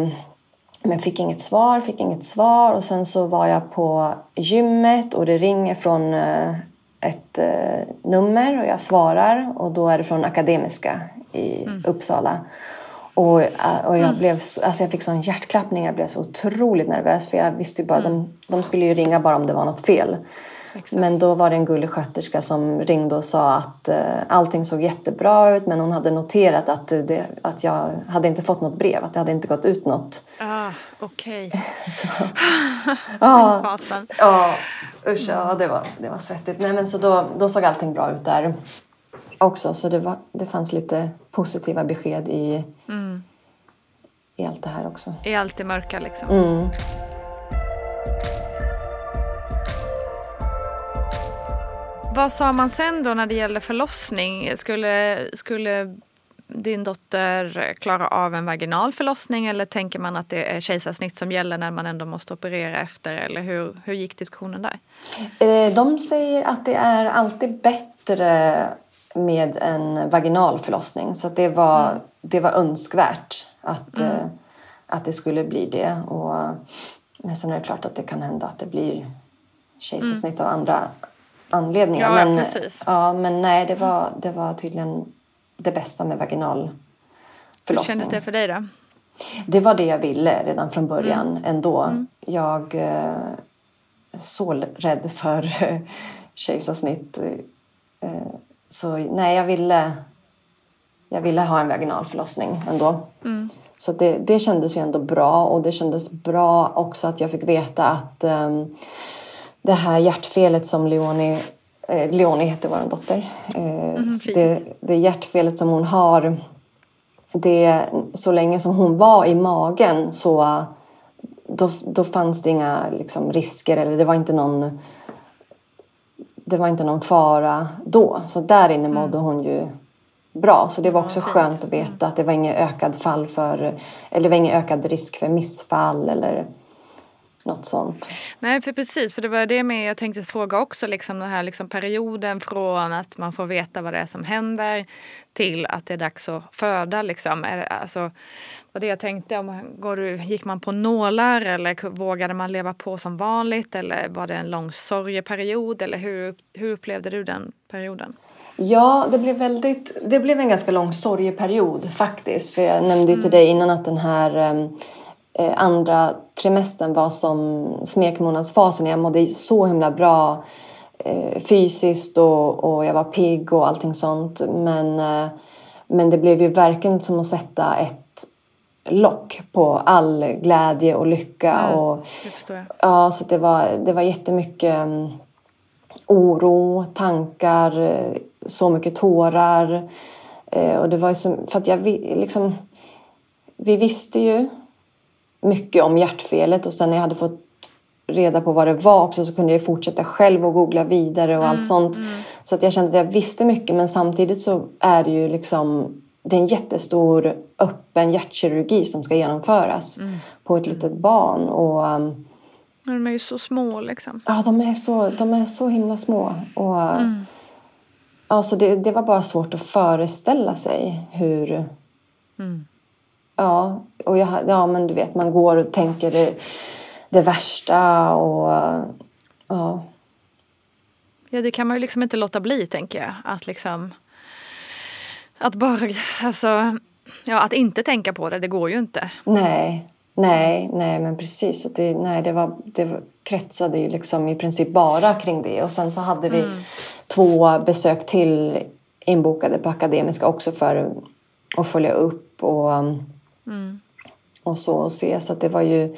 men fick inget svar, fick inget svar och sen så var jag på gymmet och det ringer från eh, ett eh, nummer och jag svarar och då är det från Akademiska i mm. Uppsala. Och, eh, och jag, mm. blev så, alltså jag fick sån hjärtklappning, jag blev så otroligt nervös för jag visste ju bara mm. de, de skulle ju ringa bara om det var något fel. Exakt. Men då var det en gullig sköterska som ringde och sa att uh, allting såg jättebra ut men hon hade noterat att, det, att jag hade inte fått något brev, att det hade inte gått ut något. Ah, okej. Okay. ja, ja, usch, ja, det var, det var svettigt. Nej, men så då, då såg allting bra ut där också så det, var, det fanns lite positiva besked i, mm. i allt det här också. I allt det mörka liksom. Mm. Vad sa man sen då när det gäller förlossning? Skulle, skulle din dotter klara av en vaginal förlossning eller tänker man att det är kejsarsnitt som gäller när man ändå måste operera efter? Eller hur, hur gick diskussionen där? Eh, de säger att det är alltid bättre med en vaginal förlossning så det, var, mm. det var önskvärt att, mm. Eh, att det skulle bli det. Och, men sen är det klart att det kan hända att det blir kejsarsnitt mm. av andra anledningar. Ja, men, precis. Ja, men nej, det var, det var tydligen det bästa med vaginal förlossning. Hur kändes det för dig då? Det var det jag ville redan från början mm. ändå. Mm. Jag är eh, så rädd för kejsarsnitt. Eh, så nej, jag ville, jag ville ha en vaginal förlossning ändå. Mm. Så det, det kändes ju ändå bra och det kändes bra också att jag fick veta att um, det här hjärtfelet som Leonie, eh, Leonie heter vår dotter. Eh, mm, det, det hjärtfelet som hon har. Det, så länge som hon var i magen så då, då fanns det inga liksom, risker eller det var inte någon det var inte någon fara då. Så där inne mådde mm. hon ju bra. Så det var också ja, skönt att veta att det var ingen ökad fall för, eller det var ingen ökad risk för missfall eller något sånt. Nej, för precis, för det var det med jag tänkte fråga också, liksom den här liksom perioden från att man får veta vad det är som händer till att det är dags att föda. Liksom. Alltså, var det jag tänkte, om, går du, gick man på nålar eller vågade man leva på som vanligt eller var det en lång sorgeperiod eller hur, hur upplevde du den perioden? Ja, det blev, väldigt, det blev en ganska lång sorgeperiod faktiskt. För jag nämnde ju till mm. dig innan att den här um, eh, andra trimestern var som smekmånadsfasen. Jag mådde så himla bra eh, fysiskt och, och jag var pigg och allting sånt. Men, eh, men det blev ju verkligen som att sätta ett lock på all glädje och lycka. Mm, och, Ja, så det var, det var jättemycket um, oro, tankar, så mycket tårar. Eh, och det var ju som, för att jag liksom, vi visste ju mycket om hjärtfelet och sen när jag hade fått reda på vad det var också så kunde jag fortsätta själv och googla vidare och mm, allt sånt. Mm. Så att jag kände att jag visste mycket men samtidigt så är det ju liksom det är en jättestor öppen hjärtkirurgi som ska genomföras mm. på ett litet barn. Och, um, de är ju så små liksom. Ja, de är så, de är så himla små. Och, alltså det, det var bara svårt att föreställa sig hur, mm. Ja, och jag, ja, men du vet, man går och tänker det, det värsta och ja. Ja, det kan man ju liksom inte låta bli, tänker jag. Att liksom... Att bara, alltså... Ja, att inte tänka på det, det går ju inte. Nej, nej, nej, men precis. Att det, nej, det, var, det kretsade ju liksom i princip bara kring det. Och sen så hade vi mm. två besök till inbokade på Akademiska också för att följa upp och Mm. Och så och se. Så det var ju...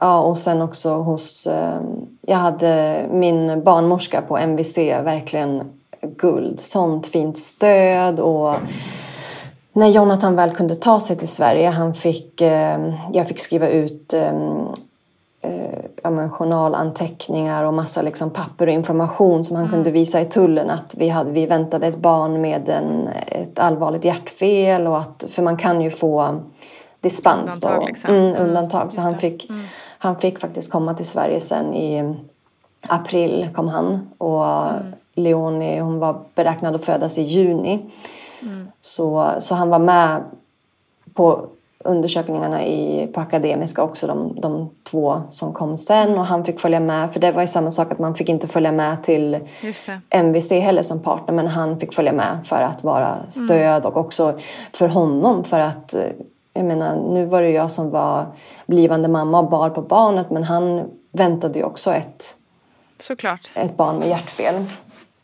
Ja, och sen också hos... Eh, jag hade min barnmorska på MVC, verkligen guld. Sånt fint stöd och när Jonathan väl kunde ta sig till Sverige, han fick, eh, jag fick skriva ut eh, eh, ja, men journalanteckningar och massa liksom papper och information som han mm. kunde visa i tullen att vi, hade, vi väntade ett barn med en, ett allvarligt hjärtfel och att, för man kan ju få dispens undantag, då. Liksom. Mm, mm undantag. Mm, så han fick, mm. han fick faktiskt komma till Sverige sen i april kom han och mm. Leonie hon var beräknad att födas i juni. Mm. Så, så han var med på undersökningarna i, på Akademiska också, de, de två som kom sen. Och han fick följa med, för det var ju samma sak att man fick inte följa med till MVC heller som partner. Men han fick följa med för att vara stöd mm. och också för honom för att jag menar, nu var det jag som var blivande mamma och bar på barnet men han väntade ju också ett, Såklart. ett barn med hjärtfel.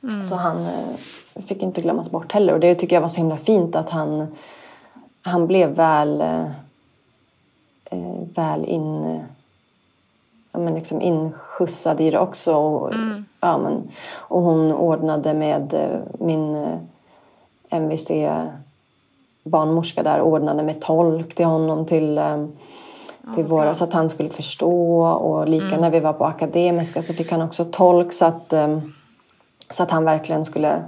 Mm. Så han eh, fick inte glömmas bort heller och det tycker jag var så himla fint att han han blev väl, eh, eh, väl in, ja, men liksom inskjutsad i det också. Och, mm. ja, men, och hon ordnade med eh, min eh, MVC barnmorska där ordnade med tolk till honom till, till oh, våra så att han skulle förstå och lika mm. när vi var på Akademiska så fick han också tolk så att, så att han verkligen skulle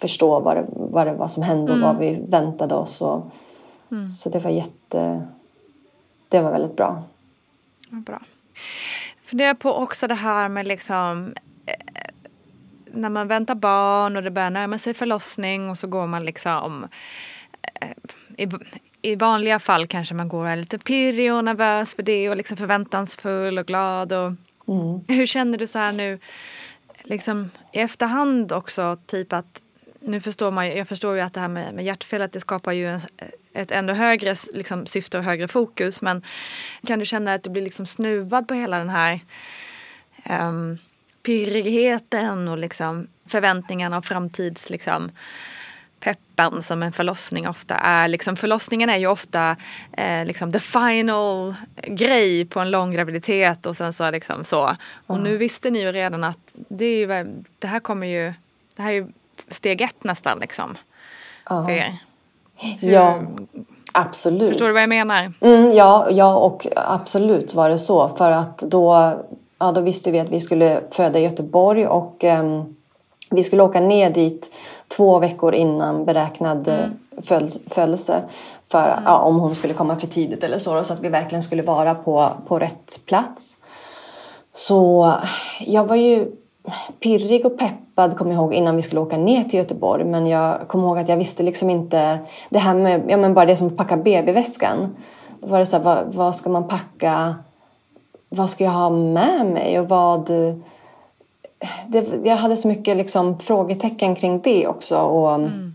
förstå vad det, vad det var som hände och mm. vad vi väntade oss. Och, Mm. Så det var jätte... Det var väldigt bra. Bra. Funderar på också det här med liksom eh, när man väntar barn och det börjar närma sig förlossning och så går man liksom eh, i, i vanliga fall kanske man går lite pirrig och nervös för det och liksom förväntansfull och glad. Och, mm. Hur känner du så här nu liksom i efterhand också typ att nu förstår man jag förstår ju att det här med, med hjärtfel att det skapar ju en, ett ännu högre liksom, syfte och högre fokus. Men kan du känna att du blir liksom snuvad på hela den här um, pirrigheten och liksom förväntningarna och framtids liksom, peppen som en förlossning ofta är. Liksom, förlossningen är ju ofta eh, liksom the final grej på en lång graviditet och sen så liksom så. Och mm. nu visste ni ju redan att det, är ju, det här kommer ju, det här är ju steg ett nästan liksom. För er. Ja, absolut. Förstår du vad jag menar? Mm, ja, ja, och absolut var det så. För att då, ja, då visste vi att vi skulle föda i Göteborg och um, vi skulle åka ner dit två veckor innan beräknad mm. föl födelse. För, mm. ja, om hon skulle komma för tidigt eller så. Så att vi verkligen skulle vara på, på rätt plats. Så jag var ju pirrig och peppad kommer jag ihåg innan vi skulle åka ner till Göteborg. Men jag kommer ihåg att jag visste liksom inte det här med, ja men bara det som att packa BB-väskan. Då var det så här, vad, vad, ska man packa? Vad ska jag ha med mig och vad... Det, jag hade så mycket liksom frågetecken kring det också. Och, mm.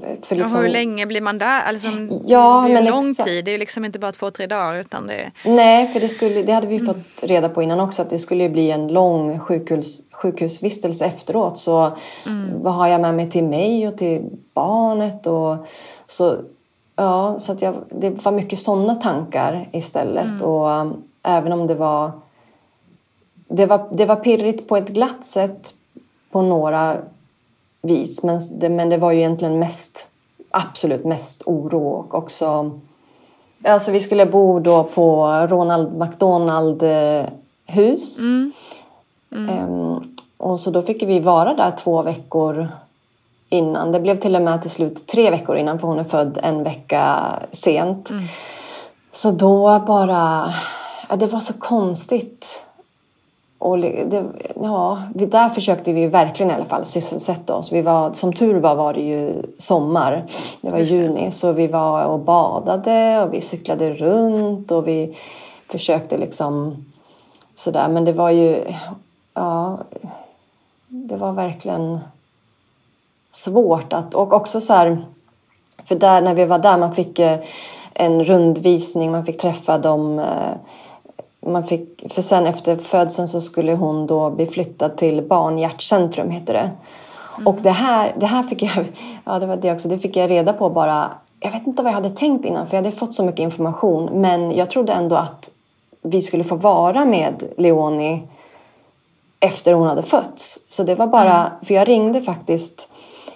För liksom... Och hur länge blir man där? Alltså, ja, det är ju lång tid, det är liksom inte bara två, tre dagar utan det Nej, för det, skulle, det hade vi mm. fått reda på innan också att det skulle bli en lång sjukhus, sjukhusvistelse efteråt. Så mm. vad har jag med mig till mig och till barnet? Och, så ja, så att jag, det var mycket sådana tankar istället. Mm. Och um, även om det var, det var... Det var pirrigt på ett glatt sätt på några vis. Men det, men det var ju egentligen mest, absolut mest oro och också... Alltså vi skulle bo då på Ronald McDonald hus. Mm. Mm. Um, och så då fick vi vara där två veckor innan. Det blev till och med till slut tre veckor innan för hon är född en vecka sent. Mm. Så då bara... Ja, det var så konstigt. Och det, ja, där försökte vi verkligen i alla fall sysselsätta oss. Vi var, som tur var var det ju sommar. Det var juni. Så vi var och badade och vi cyklade runt och vi försökte liksom sådär. Men det var ju... Ja, det var verkligen svårt att... Och också så här... För där, när vi var där, man fick eh, en rundvisning, man fick träffa de eh, man fick, för sen efter födseln så skulle hon då bli flyttad till barnhjärtcentrum heter det. Mm. Och det här, det här fick jag, ja det var det också, det fick jag reda på bara, jag vet inte vad jag hade tänkt innan för jag hade fått så mycket information men jag trodde ändå att vi skulle få vara med Leonie efter hon hade fötts. Så det var bara, mm. för jag ringde faktiskt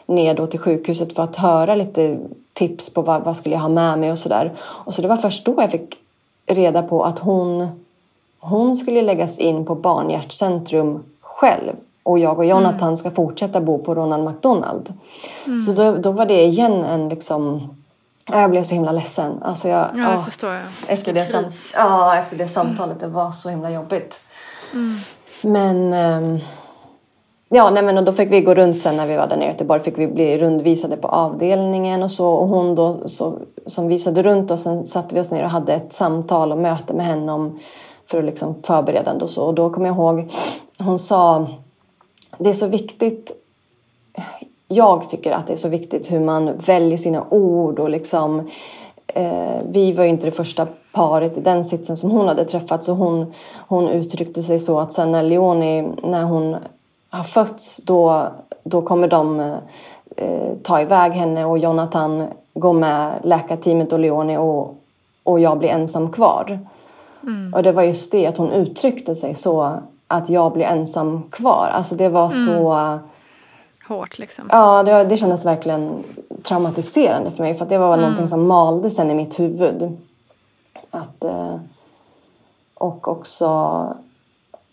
ner då till sjukhuset för att höra lite tips på vad, vad skulle jag ha med mig och sådär. Och så det var först då jag fick reda på att hon hon skulle läggas in på barnhjärtcentrum själv och jag och Jonathan mm. ska fortsätta bo på Ronald McDonald. Mm. Så då, då var det igen en liksom jag blev så himla ledsen. Alltså jag, ja, jag förstår. Jag. Efter, det sam ja, efter det samtalet. Mm. Det var så himla jobbigt. Mm. Men... Um, ja, nej, men då fick vi gå runt sen när vi var där nere i Göteborg. Fick vi bli rundvisade på avdelningen och så. Och hon då så, som visade runt oss. Sen satte vi oss ner och hade ett samtal och möte med henne om för att liksom förberedande och så. Och då kommer jag ihåg, hon sa, det är så viktigt jag tycker att det är så viktigt hur man väljer sina ord och liksom eh, vi var ju inte det första paret i den sitsen som hon hade träffat så hon, hon uttryckte sig så att sen när Leonie, när hon har fötts då, då kommer de eh, ta iväg henne och Jonathan går med läkarteamet och Leonie och, och jag blir ensam kvar. Mm. Och det var just det att hon uttryckte sig så att jag blir ensam kvar. Alltså det var mm. så... Hårt liksom. Ja, det, det kändes verkligen traumatiserande för mig. För det var mm. någonting som malde sen i mitt huvud. Att, eh, och också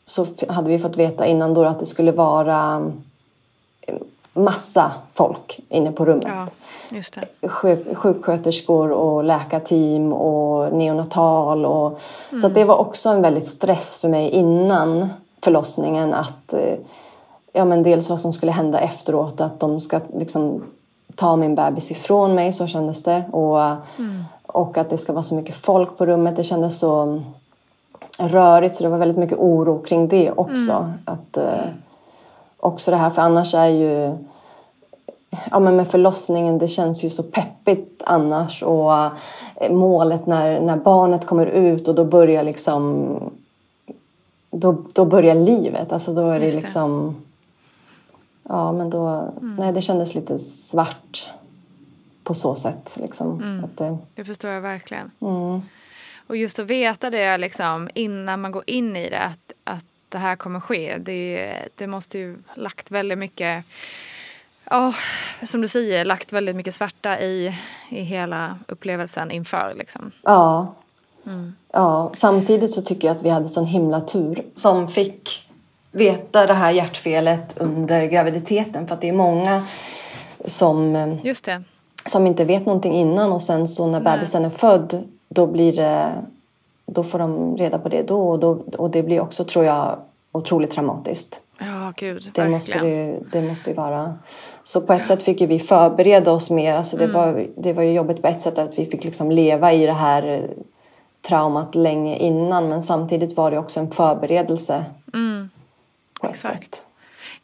så hade vi fått veta innan då att det skulle vara massa folk inne på rummet. Ja. Sjuk, sjuksköterskor och läkarteam och neonatal. Och, mm. Så det var också en väldigt stress för mig innan förlossningen att eh, ja, men dels vad som skulle hända efteråt, att de ska liksom ta min bebis ifrån mig, så kändes det. Och, mm. och att det ska vara så mycket folk på rummet, det kändes så rörigt så det var väldigt mycket oro kring det också. Mm. Att, eh, också det här, för annars är ju ja, men med förlossningen, det känns ju så peppigt annars och eh, målet när, när barnet kommer ut och då börjar liksom då, då börjar livet, alltså då är det, det. liksom ja men då, mm. nej det kändes lite svart på så sätt liksom. Mm. Att det, det förstår jag verkligen. Mm. Och just att veta det liksom innan man går in i det, det här kommer ske. Det, det måste ju lagt väldigt mycket Ja, som du säger, lagt väldigt mycket svärta i, i hela upplevelsen inför. Liksom. Ja. Mm. ja. Samtidigt så tycker jag att vi hade sån himla tur som fick veta det här hjärtfelet under graviditeten. För att det är många som, som inte vet någonting innan och sen så när Nej. bebisen är född då blir det då får de reda på det då och, då och det blir också tror jag otroligt traumatiskt. Ja, gud. Det verkligen. måste det, ju, det måste ju vara. Så på ett sätt fick ju vi förbereda oss mer. Alltså det, var, det var ju jobbigt på ett sätt att vi fick liksom leva i det här eh, traumat länge innan. Men samtidigt var det också en förberedelse. Ett exakt. sätt.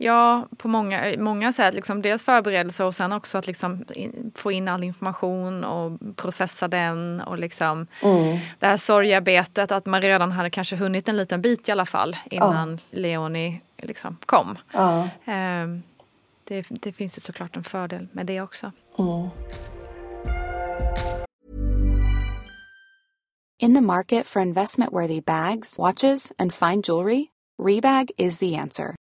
Ja, på många, många sätt. Liksom dels förberedelse och sen också att liksom in, få in all information och processa den. Och liksom Det här sorgearbetet, att man redan hade kanske hunnit en liten bit i alla fall innan Leonie liksom kom. Ja. Ehm, det, det finns ju såklart en fördel med det också. In the market for investment worthy bags, watches, and fine jewelry, Rebag is the answer.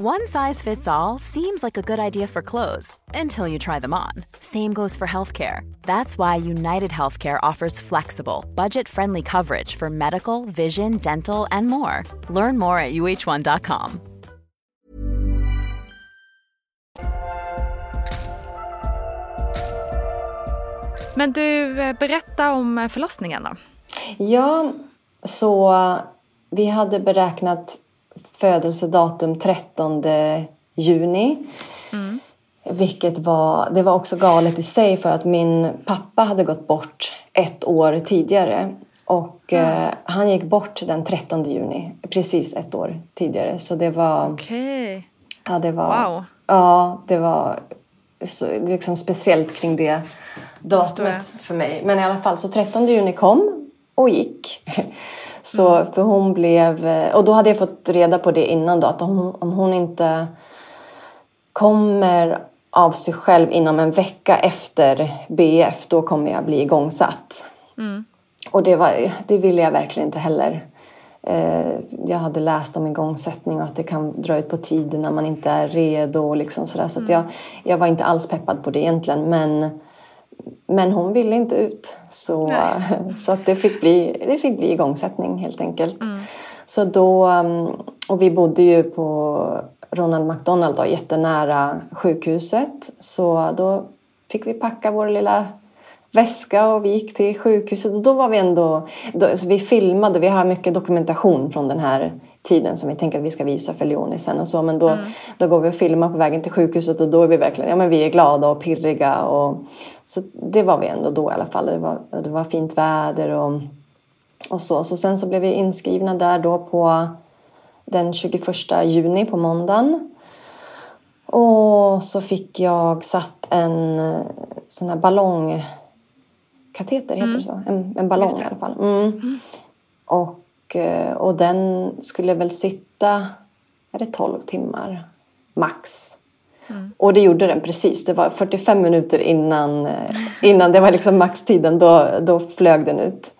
One size fits all seems like a good idea for clothes until you try them on. Same goes for healthcare. That's why United Healthcare offers flexible, budget friendly coverage for medical, vision, dental, and more. Learn more at uh1.com. Men du, eh, berätta om eh, förlossningen då. Ja, så vi hade beräknat födelsedatum 13 juni. Vilket var, det var också galet i sig för att min pappa hade gått bort ett år tidigare. Och eh, han gick bort den 13 juni, precis ett år tidigare. Så det var... Okej. Ja, det var... Wow. Ja, det var så, liksom speciellt kring det datumet för mig. Men i alla fall, så 13 juni kom och gick. Så för hon blev... Och då hade jag fått reda på det innan då, att om, om hon inte kommer av sig själv inom en vecka efter BF, då kommer jag bli igångsatt. Och det, var, det ville jag verkligen inte heller. Eh, jag hade läst om igångsättning och att det kan dra ut på tiden när man inte är redo. Och liksom sådär. Så att jag, jag var inte alls peppad på det egentligen. Men, men hon ville inte ut. Så, så att det, fick bli, det fick bli igångsättning helt enkelt. Så då, um, och vi bodde ju på Ronald McDonald då, jättenära sjukhuset. Så då fick vi packa vår lilla väska och vi gick till sjukhuset och då var vi ändå, då, vi filmade, vi har mycket dokumentation från den här tiden som vi tänker att vi ska visa för Leonie sen och så men då, mm. då går vi och filmar på vägen till sjukhuset och då är vi verkligen, ja men vi är glada och pirriga och så det var vi ändå då i alla fall. Det var, det var fint väder och, och så. Så sen så blev vi inskrivna där då på den 21 juni på måndagen. Och så fick jag satt en sån här ballong kateter, heter mm. det så? En, en ballong i alla fall. Mm. Mm. Och, och den skulle väl sitta, är det 12 timmar max? Mm. Och det gjorde den precis. Det var 45 minuter innan, eh, innan det var liksom maxtiden. Då, då flög den ut.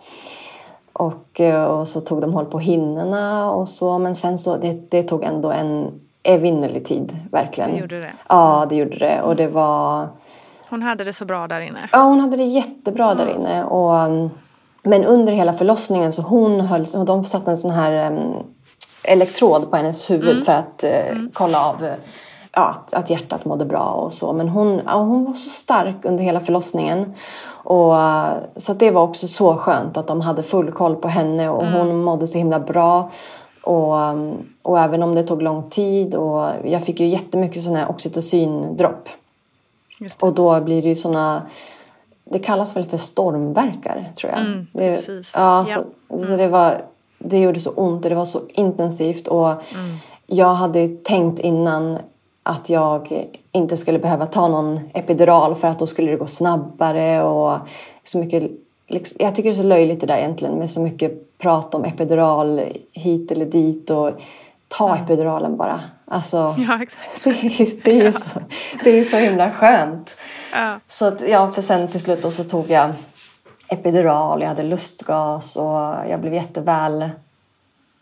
Och, eh, och så tog de håll på hinnorna och så. Men sen så, det, det tog ändå en evinnerlig tid, verkligen. Det gjorde det? Ja, det gjorde det. Och det var hon hade det så bra där inne? Ja, hon hade det jättebra mm. där inne. Och, um, men under hela förlossningen så hon höll, de satte en sån här um, elektrod på hennes huvud mm. för att uh, mm. kolla av uh, ja, att hjärtat mådde bra och så. Men hon, ja, hon var så stark under hela förlossningen. Och, så det var också så skönt att de hade full koll på henne och mm. hon mådde så himla bra. Och, och även om det tog lång tid och jag fick ju jättemycket sådana här oxytocindropp. Och då blir det ju såna det kallas väl för stormverkar tror jag. Mm, det, precis. Ja, så, mm. så, det, var, det gjorde så ont och det var så intensivt. Och mm. Jag hade tänkt innan att jag inte skulle behöva ta någon epidural för att då skulle det gå snabbare. och så mycket liksom, Jag tycker det är så löjligt det där egentligen med så mycket prat om epidural hit eller dit. och Ta epiduralen bara. Alltså, ja. Det, det, är så, det är så himla skönt. Ja. Så att, ja, för sen till slut så tog jag epidural, jag hade lustgas och jag blev jätteväl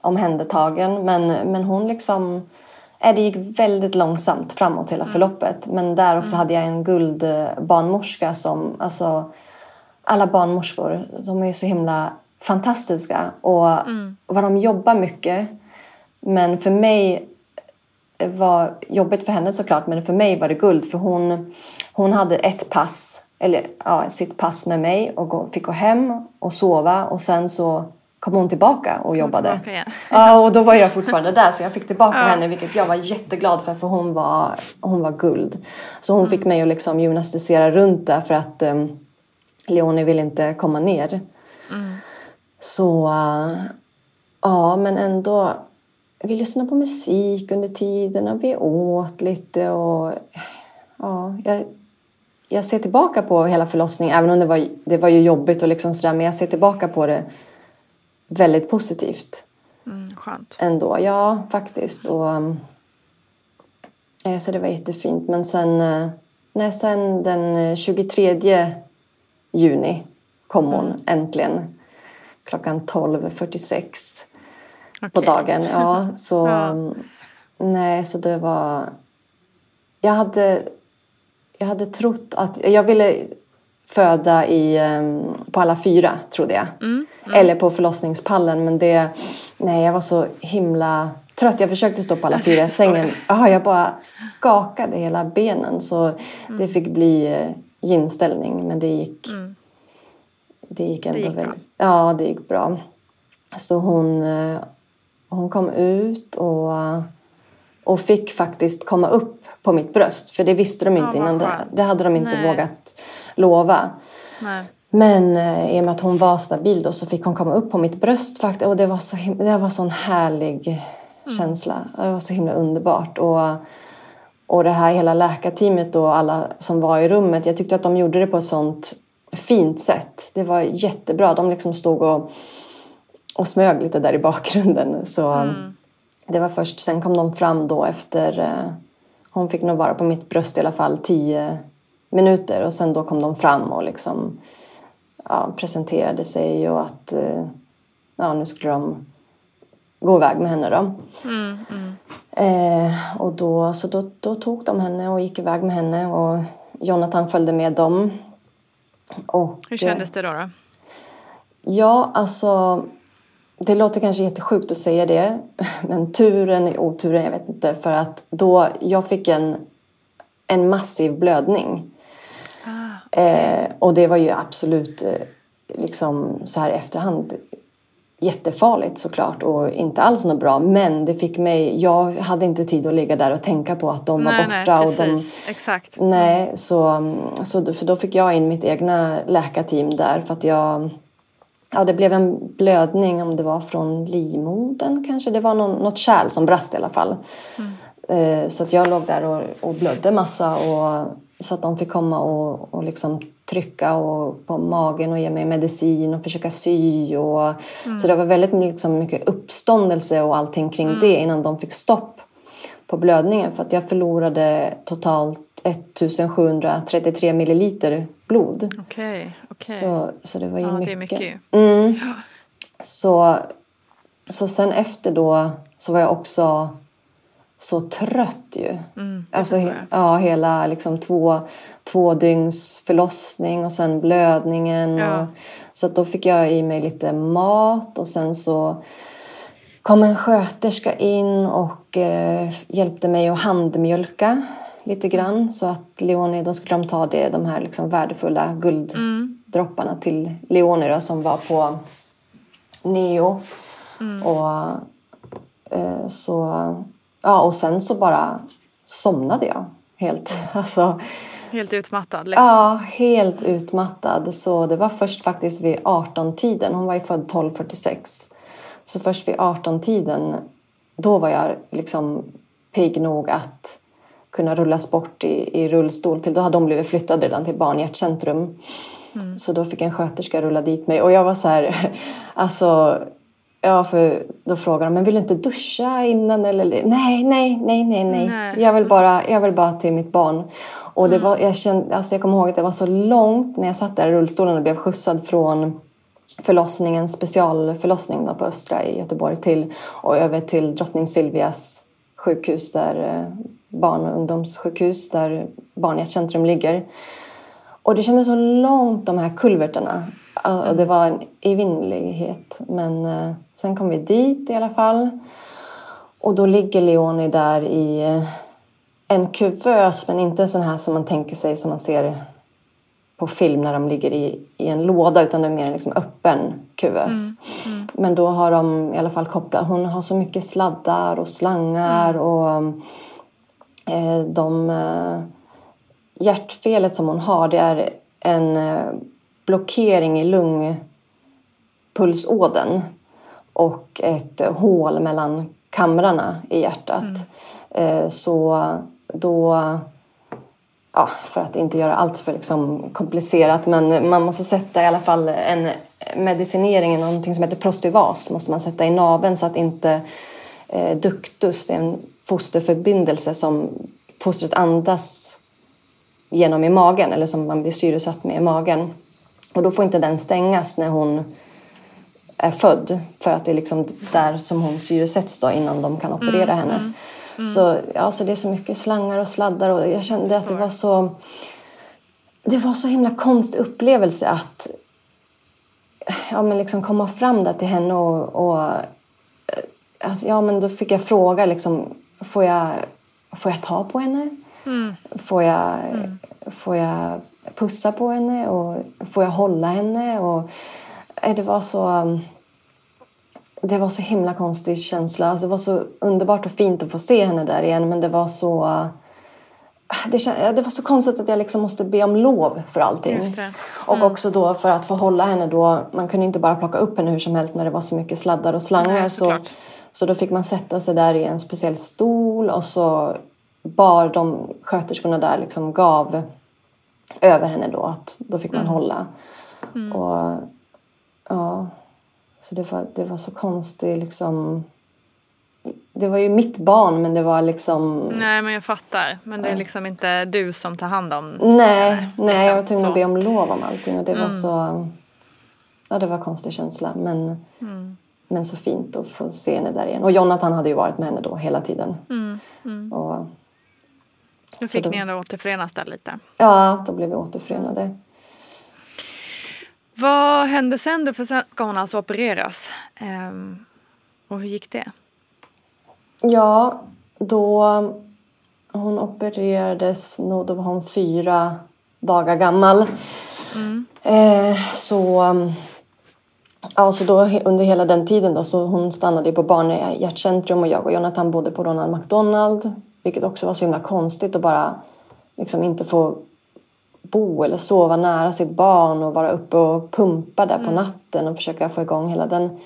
omhändertagen. Men, men hon liksom... Det gick väldigt långsamt framåt hela mm. förloppet. Men där också mm. hade jag en guldbarnmorska som... Alltså, alla barnmorskor, de är ju så himla fantastiska och mm. vad de jobbar mycket. Men för mig var jobbigt för henne såklart men för mig var det guld för hon, hon hade ett pass, eller ja, sitt pass med mig och fick gå hem och sova och sen så kom hon tillbaka och jobbade. Tillbaka, ja. och då var jag fortfarande där så jag fick tillbaka ja. henne vilket jag var jätteglad för för hon var, hon var guld. Så hon mm. fick mig att liksom gymnastisera runt där för att um, Leonie ville inte komma ner. Mm. Så uh, ja men ändå vi lyssnade på musik under tiden och vi åt lite och ja, jag, jag ser tillbaka på hela förlossningen, även om det var, det var ju jobbigt och liksom sådär, men jag ser tillbaka på det väldigt positivt. Mm, skönt. Ändå, ja faktiskt. Och, äh, så det var jättefint. Men sen, äh, nej, sen den 23 juni kom hon mm. äntligen klockan 12.46 okay. på dagen. Ja, så, ja. Nej, så det var... Jag hade, jag hade trott att... Jag ville föda i, ehm, på alla fyra, trodde jag. Mm, mm. Eller på förlossningspallen. Men det... Nej, jag var så himla trött. Jag försökte stå på alla fyra i sängen. Ah, jag bara skakade hela benen. Så mm. det fick bli eh, ginställning. Men det gick... Mm. Det gick ändå det gick väldigt... Bra. Ja, det gick bra. Så hon eh, hon kom ut och, och fick faktiskt komma upp på mitt bröst. För det visste de inte ja, innan. Det, det, hade de inte Nej. vågat lova. Nej. Men eh, i och med att hon var stabil då så fick hon komma upp på mitt bröst faktiskt. Och det var så det var sån härlig mm. känsla. Det var så himla underbart. Och, och det här hela läkarteamet och alla som var i rummet. Jag tyckte att de gjorde det på ett sånt fint sätt. Det var jättebra. De liksom stod och och smög lite där i bakgrunden. Så mm. det var först, sen kom de fram då efter, eh, hon fick nog vara på mitt bröst i alla fall tio minuter och sen då kom de fram och liksom ja, presenterade sig och att eh, ja, nu skulle de gå iväg med henne då. Mm, mm. Eh, och då, så då, då tog de henne och gick iväg med henne och Jonathan följde med dem. Och, Hur kändes det då? då? Ja, alltså det låter kanske jättesjukt att säga det, men turen är oturen, jag vet inte. För att då, jag fick en, en massiv blödning. Ah. Eh, och det var ju absolut eh, liksom så här efterhand jättefarligt såklart och inte alls något bra. Men det fick mig, jag hade inte tid att ligga där och tänka på att de nej, var borta. Nej, och de, Exakt. Nej, så, så för då fick jag in mitt egna läkarteam där för att jag Ja, det blev en blödning om det var från livmodern kanske. Det var någon, något kärl som brast i alla fall. Mm. Eh, så att jag låg där och, och blödde massa. Och, så att de fick komma och, och liksom trycka och, på magen och ge mig medicin och försöka sy. Och, mm. Så det var väldigt liksom, mycket uppståndelse och allting kring mm. det innan de fick stopp på blödningen. För att jag förlorade totalt 1733 milliliter blod. Okay, okay. så, så det var ju ja, mycket. Det är mycket. Mm. Så, så sen efter då så var jag också så trött ju. Mm, alltså he, ja, hela liksom två, två dygns förlossning och sen blödningen. Ja. Och, så då fick jag i mig lite mat och sen så kom en sköterska in och eh, hjälpte mig att handmjölka lite grann. Så att Leonie, då skulle de ta det, de här liksom värdefulla gulddropparna mm. Till Leonie då, som var på neo. Mm. Och eh, så Ja, och sen så bara somnade jag helt. Alltså, helt utmattad? Liksom. Ja, helt utmattad. Så det var först faktiskt vid 18-tiden. Hon var ju född 1246. Så först vid 18-tiden, då var jag liksom pigg nog att kunna rullas bort i, i rullstol. Till, då hade hon blivit flyttad redan till barnhjärtcentrum. Mm. Så då fick en sköterska rulla dit mig. Och jag var så här, alltså Ja, för då frågar de, men vill du inte duscha innan? Eller? Nej, nej, nej, nej, nej. nej. Jag, vill bara, jag vill bara till mitt barn. Och det mm. var, jag, kände, alltså jag kommer ihåg att det var så långt när jag satt där i rullstolen och blev skjutsad från förlossningen, specialförlossning då på Östra i Göteborg till och över till Drottning Silvias sjukhus där eh, barn och ungdomssjukhus där Barnhjärtcentrum ligger. Och det kändes så långt de här kulverterna. Och det var en evinnerlighet. Men eh, sen kom vi dit i alla fall. Och då ligger Leonie där i eh, en kuvös, men inte en sån här som man tänker sig som man ser på film när de ligger i, i en låda utan det är mer en liksom öppen kuvös. Mm, mm. Men då har de i alla fall kopplat, hon har så mycket sladdar och slangar mm. och eh, de eh, hjärtfelet som hon har det är en eh, blockering i lungpulsådern och ett hål mellan kamrarna i hjärtat. Mm. Eh, så då, ja, för att inte göra allt för liksom komplicerat, men man måste sätta i alla fall en medicinering, någonting som heter Prostivas, måste man sätta i naveln så att inte eh, ductus, det är en fosterförbindelse som fostret andas genom i magen eller som man blir syresatt med i magen. Och då får inte den stängas när hon är född för att det är liksom där som hon syresätts då innan de kan operera mm, henne. Mm, mm. Så, ja, så det är så mycket slangar och sladdar och jag kände att det var så det var så himla konstig upplevelse att ja, men liksom komma fram där till henne och, och alltså, ja, men då fick jag fråga liksom, får jag, får jag ta på henne? Mm. Får, jag, mm. får jag pussa på henne och får jag hålla henne? Och, eh, det var så... Det var så himla konstig känsla. Alltså det var så underbart och fint att få se henne där igen men det var så... Det, det var så konstigt att jag liksom måste be om lov för allting. Mm. Och också då för att få hålla henne då. Man kunde inte bara plocka upp henne hur som helst när det var så mycket sladdar och slangar. Nej, så, så då fick man sätta sig där i en speciell stol och så bar de sköterskorna där liksom gav över henne då. Att då fick man mm. hålla. Mm. Och ja, så det var, det var så konstigt liksom. Det var ju mitt barn men det var liksom. Nej men jag fattar. Men det är liksom inte du som tar hand om Nej, nej jag var tvungen att be om lov om allting och det mm. var så. Ja det var en konstig känsla men. Mm. Men så fint att få se henne där igen. Och Jonathan hade ju varit med henne då hela tiden. Mm. Mm. Och nu fick då, ni ändå återförenas där lite. Ja, då blev vi återförenade. Vad hände sen då? För sen ska hon alltså opereras. Um, och hur gick det? Ja, då hon opererades, då var hon fyra dagar gammal. Mm. Eh, så, ja, så då, under hela den tiden då, så hon stannade på barnhjärtcentrum och jag och Jonathan bodde på Ronald McDonald. Vilket också var så himla konstigt att bara liksom inte få bo eller sova nära sitt barn och vara uppe och pumpa där på natten och försöka få igång hela den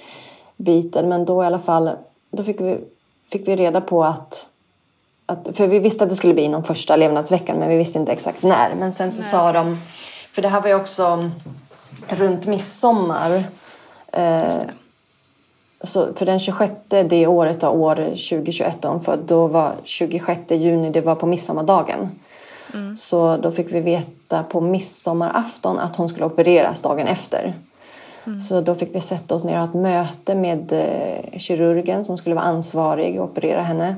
biten. Men då i alla fall, då fick vi, fick vi reda på att, att för vi visste att det skulle bli inom första levnadsveckan men vi visste inte exakt när. Men sen så sa de, för det här var ju också runt midsommar. Eh, så för den 26 det året av år 2021 då, för då var 26 juni, det var på midsommardagen. Så då fick vi veta på midsommarafton att hon skulle opereras dagen efter. Så då fick vi sätta oss ner och ha ett möte med eh, kirurgen som skulle vara ansvarig och operera henne.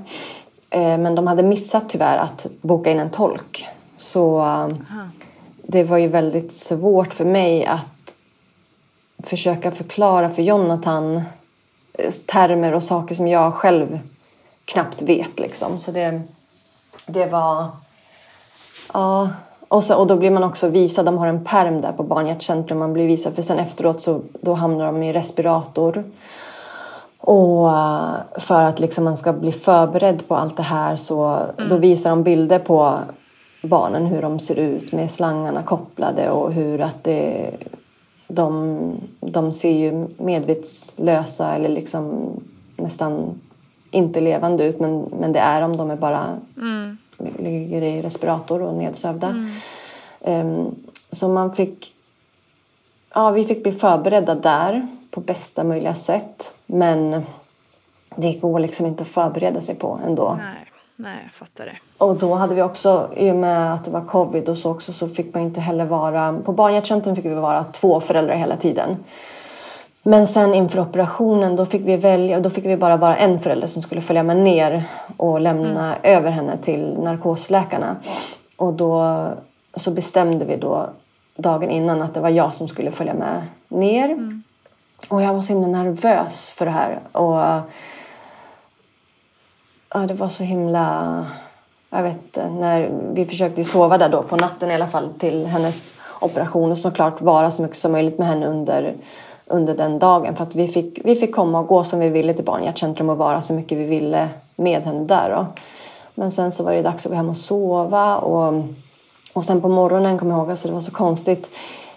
Eh, men de hade missat tyvärr att boka in en tolk. Så eh, det var ju väldigt svårt för mig att försöka förklara för Jonathan termer och saker som jag själv knappt vet. Liksom. Så det, det var... Ja, och, så, och då blir man också visad, de har en perm där på barnhjärtcentrum, man blir visad för sen efteråt så då hamnar de i respirator. Och eh, för att liksom man ska bli förberedd på allt det här så då visar de bilder på barnen hur de ser ut med slangarna kopplade och hur att det, de, de ser ju medvetslösa eller liksom nästan inte levande ut men, men det är de, de är bara ligger i respirator och nedsövda. Ehm, så man fick... Ja, vi fick bli förberedda där på bästa möjliga sätt. Men det går liksom inte att förbereda sig på ändå. Nej, nej, jag fattar det. Och då hade vi också, i och med att det var covid och så också, så fick man inte heller vara... På barnhjärtcentrum fick vi vara två föräldrar hela tiden. Men sen inför operationen då fick vi välja, då fick vi bara vara en förälder som skulle följa med ner och lämna över henne till narkosläkarna. Och då så bestämde vi då dagen innan att det var jag som skulle följa med ner. Och jag var så himla nervös för det här. Och ja, det var så himla... Jag vet inte, när vi försökte sova där då på natten i alla fall till hennes operation och såklart vara så mycket som möjligt med henne under, under den dagen. För att vi fick, vi fick komma och gå som vi ville till barnhjärtcentrum och vara så mycket vi ville med henne där då. Men sen så var det dags att gå hem och sova och, och sen på morgonen kom jag ihåg, alltså det var så konstigt.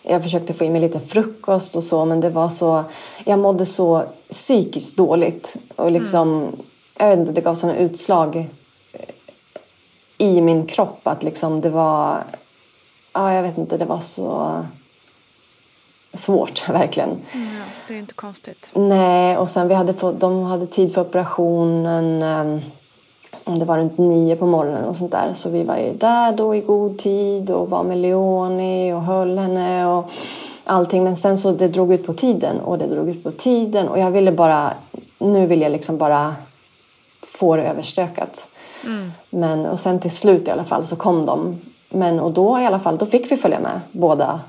Jag försökte få i mig lite frukost och så men det var så, jag mådde så psykiskt dåligt och liksom, mm jag vet inte, det gav sådana utslag i min kropp att liksom det var, ja jag vet inte, det var så svårt verkligen. Ja, det är inte konstigt. Nej, och sen vi hade fått, de hade tid för operationen om det var runt nio på morgonen och sånt där. Så vi var ju där då i god tid och var med Leonie och höll henne och allting. Men sen så det drog ut på tiden och det drog ut på tiden och jag ville bara, nu vill jag liksom bara få det överstökat. Men och sen till slut i alla fall så kom de. Men och då i alla fall, då fick vi följa med båda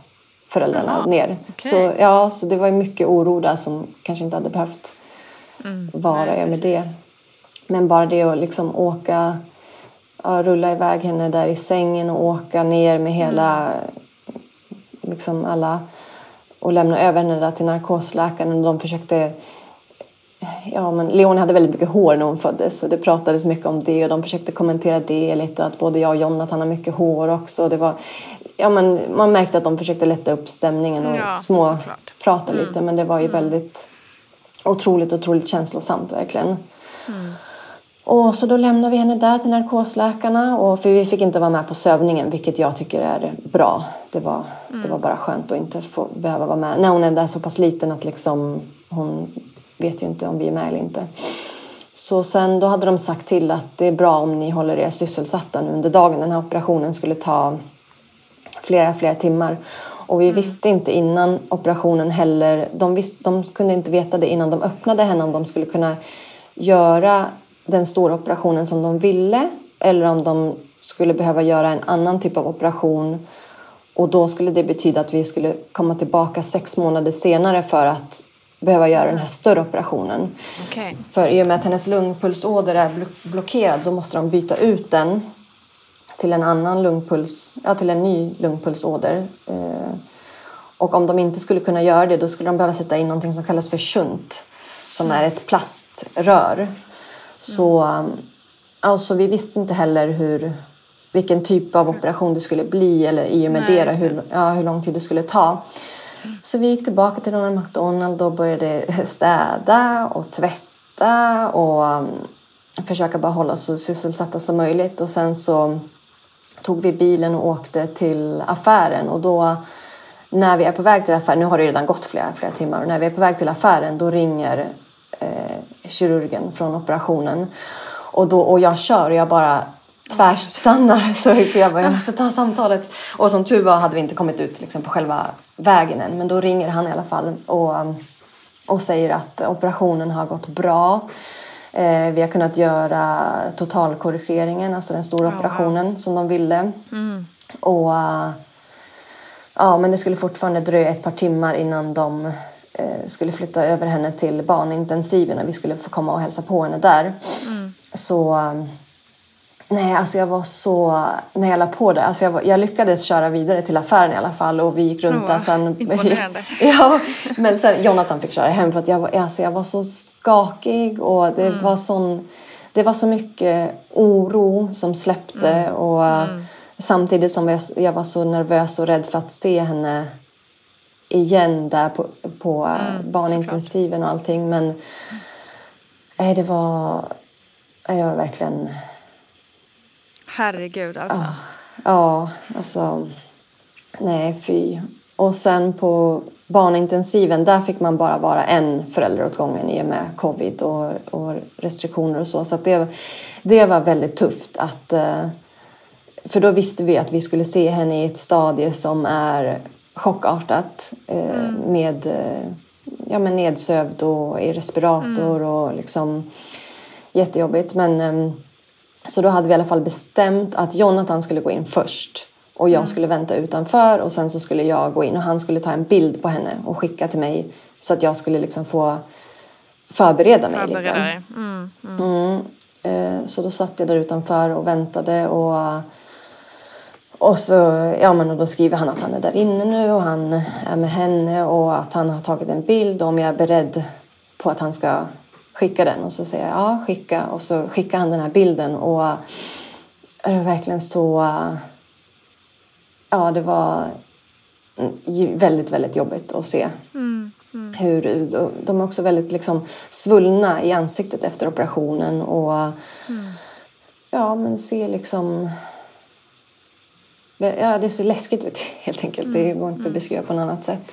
föräldrarna Jaha, ner. okej. Så ja, så det var mycket oro där som kanske inte hade behövt vara nej, med det. Men bara det att liksom åka, ja, rulla iväg henne där i sängen och åka ner med hela, liksom alla och lämna över henne där till narkosläkaren och de försökte Ja, men Leon hade väldigt mycket hår när hon föddes så det pratades mycket om det och de försökte kommentera det lite att både jag och Jonathan har mycket hår också. Det var, ja, men man märkte att de försökte lätta upp stämningen och Ja, små prata lite men det var ju väldigt otroligt, otroligt känslosamt verkligen. Och så då lämnade vi henne där till narkosläkarna. Och för vi fick inte vara med på sövningen, vilket jag tycker är bra. Det var, det var bara skönt att inte få behöva vara med. När hon är där så pass liten att liksom, hon vet ju inte om vi är med eller inte. Så sen då hade de sagt till att det är bra om ni håller er sysselsatta nu under dagen. Den här operationen skulle ta flera, flera timmar. Och vi visste inte innan operationen heller, de, visste, de kunde inte veta det innan de öppnade henne om de skulle kunna göra den stora operationen som de ville eller om de skulle behöva göra en annan typ av operation och då skulle det betyda att vi skulle komma tillbaka sex månader senare för att behöva göra den här större operationen. Okej. För i och med att hennes lungpulsåder är blo- blockerad då måste de byta ut den till en annan lungpuls, ja till en ny lungpulsåder. Eh, och om de inte skulle kunna göra det då skulle de behöva sätta in någonting som kallas för shunt som är ett plaströr. Så alltså, vi visste inte heller hur, vilken typ av operation det skulle bli eller i och med Nej, det. hur, ja, hur lång tid det skulle ta. Så vi gick tillbaka till Ronald McDonald och började städa och tvätta och um, försöka bara hålla oss så sysselsatta som möjligt. Och sen så tog vi bilen och åkte till affären. Och då när vi är på väg till affären, nu har det redan gått flera, flera timmar. Och när vi är på väg till affären då ringer eh, kirurgen från operationen. Och, då, och jag kör och jag bara tvärstannar så för jag bara, jag måste ta samtalet. Och som tur var hade vi inte kommit ut liksom, på själva vägen än men då ringer han i alla fall och, och säger att operationen har gått bra. Eh, vi har kunnat göra totalkorrigeringen, alltså den stora operationen som de ville. Och eh, Ja, men det skulle fortfarande dröja ett par timmar innan de eh, skulle flytta över henne till barnintensiven och vi skulle få komma och hälsa på henne där. Så eh, nej, alltså jag var så, när jag la på det, alltså jag, var, jag lyckades köra vidare till affären i alla fall och vi gick runt Åh, där sen. imponerande. ja, men sen Jonathan fick köra hem för att jag var, alltså jag var så skakig och det var sån, det var så mycket oro som släppte och eh, samtidigt som jag, jag var så nervös och rädd för att se henne igen där på, på eh, barnintensiven och allting. Men nej, det var, det var verkligen... Herregud alltså. Ja, alltså... Nej, fy. Och sen på barnintensiven, där fick man bara vara en förälder åt gången i och med covid och, och restriktioner och så. Så det, det var väldigt tufft att... eh, För då visste vi att vi skulle se henne i ett stadie som är chockartat eh, med eh, ja, men nedsövd och i respirator och liksom jättejobbigt. Men, ehm, så då hade vi i alla fall bestämt att Jonathan skulle gå in först och jag skulle vänta utanför och sen så skulle jag gå in och han skulle ta en bild på henne och skicka till mig så att jag skulle liksom få förbereda mig lite. Förbereda dig. Mm. Mm. Eh, Så då satt jag där utanför och väntade och och så, ja men och då skriver han att han är där inne nu och han är med henne och att han har tagit en bild och om jag är beredd på att han ska skicka den. Och så säger jag ja, skicka. Och så skickar han den här bilden och det var verkligen så... Ja, det var väldigt, väldigt jobbigt att se. Hur, de är också väldigt liksom svullna i ansiktet efter operationen och ja, men se liksom Ja, det ser läskigt ut helt enkelt. Det går inte att beskriva på något annat sätt.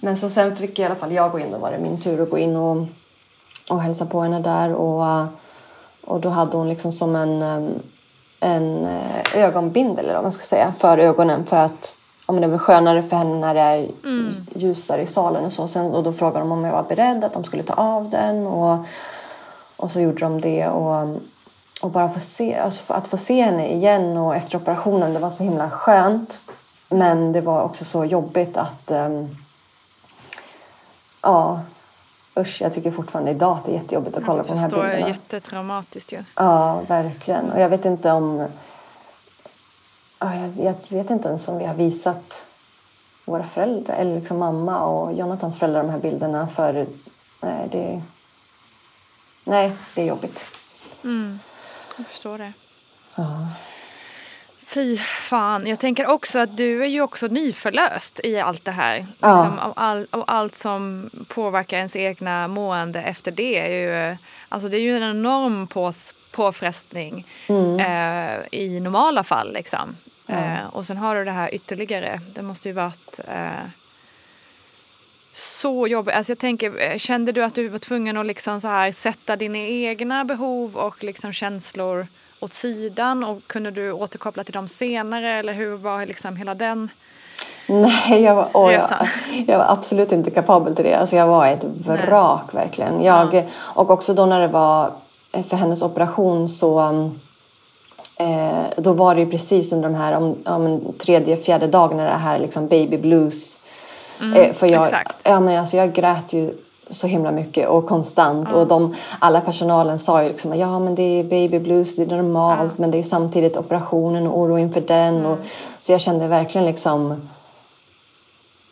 Men så sen fick i alla fall jag gå in. Då var det min tur att gå in och, och hälsa på henne där. Och, och då hade hon liksom som en, en ögonbindel eller vad man ska säga för ögonen. För att ja, men det väl skönare för henne när det är ljusare i salen och så. Sen, och då frågade de om jag var beredd att de skulle ta av den. Och, och så gjorde de det. Och, och bara få se, alltså att få se henne igen och efter operationen, det var så himla skönt. Men det var också så jobbigt att... Um, ja, usch, jag tycker fortfarande idag att det är jättejobbigt att kolla på de här förstår jag, bilderna. jättetraumatiskt ju. Ja, verkligen. Och jag vet inte om... Ja, jag, vet inte ens om vi har visat våra föräldrar, eller liksom mamma och Jonathans föräldrar de här bilderna. För nej, det, nej, det är jobbigt. Jag förstår det. Ja. Fy fan. Jag tänker också att du är ju också nyförlöst i allt det här. Ja. Liksom, av, all, av allt som påverkar ens egna mående efter det. Är ju, alltså det är ju en enorm pås, påfrestning eh, i normala fall. Liksom. Eh, och sen har du det här ytterligare. Det måste ju varit eh, så jobbigt. Alltså jag tänker, eh, kände du att du var tvungen att liksom så här sätta dina egna behov och liksom känslor åt sidan och kunde du återkoppla till dem senare eller hur var liksom hela den? Nej, jag var, åh, jag, jag var absolut inte kapabel till det. Alltså jag var ett vrak verkligen. Jag, Och också då när det var för hennes operation så eh, då var det ju precis under de här om, om tredje, fjärde dagen när det här liksom baby blues. eh, för jag, exakt. ja, men alltså jag grät ju så himla mycket och konstant. Och de, alla personalen sa ju liksom ja men det är baby blues, det är normalt men det är samtidigt operationen och oro inför den. Och, så jag kände verkligen liksom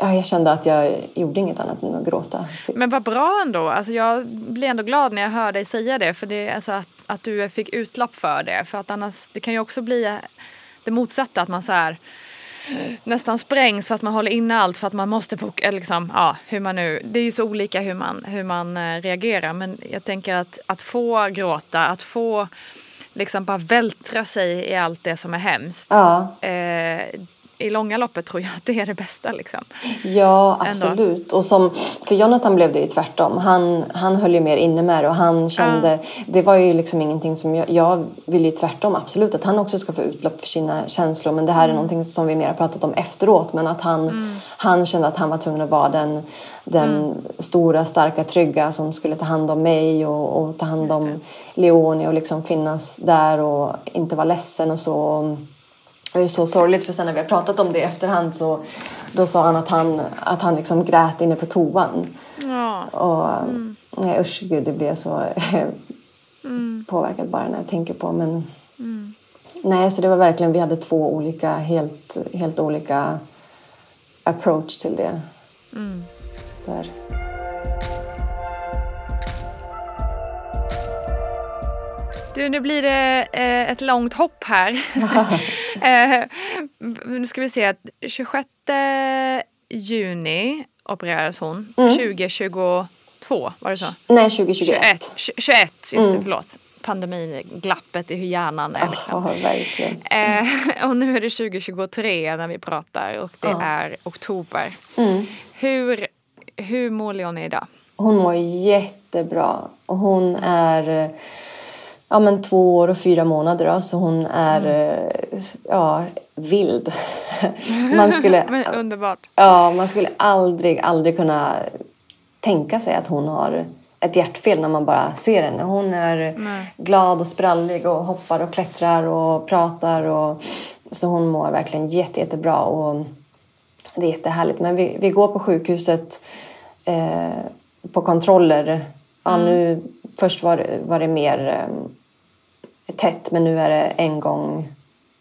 Ja, jag kände att jag gjorde inget annat än att gråta. Men vad bra ändå. Alltså jag blir ändå glad när jag hör dig säga det. För det är alltså att, att du fick utlopp för det. För att annars, det kan ju också bli det motsatta. Att man så här nästan sprängs för att man håller inne allt för att man måste få, liksom, ja, hur man nu, det är ju så olika hur man, hur man eh, reagerar men jag tänker att, att få gråta, att få liksom bara vältra sig i allt det som är hemskt. Ja. Eh, i långa loppet tror jag att det är det bästa. Liksom. Ja, absolut. Och som, för Jonathan blev det ju tvärtom. Han, han höll ju mer inne med det och han kände... Mm. Det var ju liksom ingenting som jag... Jag vill ju tvärtom absolut att han också ska få utlopp för sina känslor. Men det här är mm. någonting som vi mer har pratat om efteråt. Men att han, mm. han kände att han var tvungen att vara den, den mm. stora, starka, trygga som skulle ta hand om mig och, och ta hand om Leonie och liksom finnas där och inte vara ledsen och så. Det är så sorgligt för sen när vi har pratat om det i efterhand så då sa han att han, att han liksom grät inne på toan. Ja. Och mm. nej usch gud det blir så mm. påverkat bara när jag tänker på men mm. nej så det var verkligen vi hade två olika helt, helt olika approach till det. Mm. Där. Du, nu blir det eh, ett långt hopp här. eh, nu ska vi se att 26 juni opererades hon. Mm. 2022, var det så? Nej, 2021. 21, 21 just mm. det, förlåt. Pandemiglappet i hur hjärnan är. Liksom. Oh, verkligen. Eh, och nu är det 2023 när vi pratar och det oh. är oktober. Mm. Hur, hur mår Leonie idag? Hon mår jättebra. Och hon är ja, men två år och fyra månader. Då, så hon är mm. Eh, ja, vild. man skulle, underbart. Ja, man skulle aldrig, aldrig kunna tänka sig att hon har ett hjärtfel när man bara ser henne. Hon är Nej. glad och sprallig och hoppar och klättrar och pratar. Och, så hon mår verkligen jätte, jättebra. Och det är jättehärligt. Men vi, vi går på sjukhuset eh, på kontroller. Ja, mm. nu, först var, var det mer eh, tätt men nu är det en gång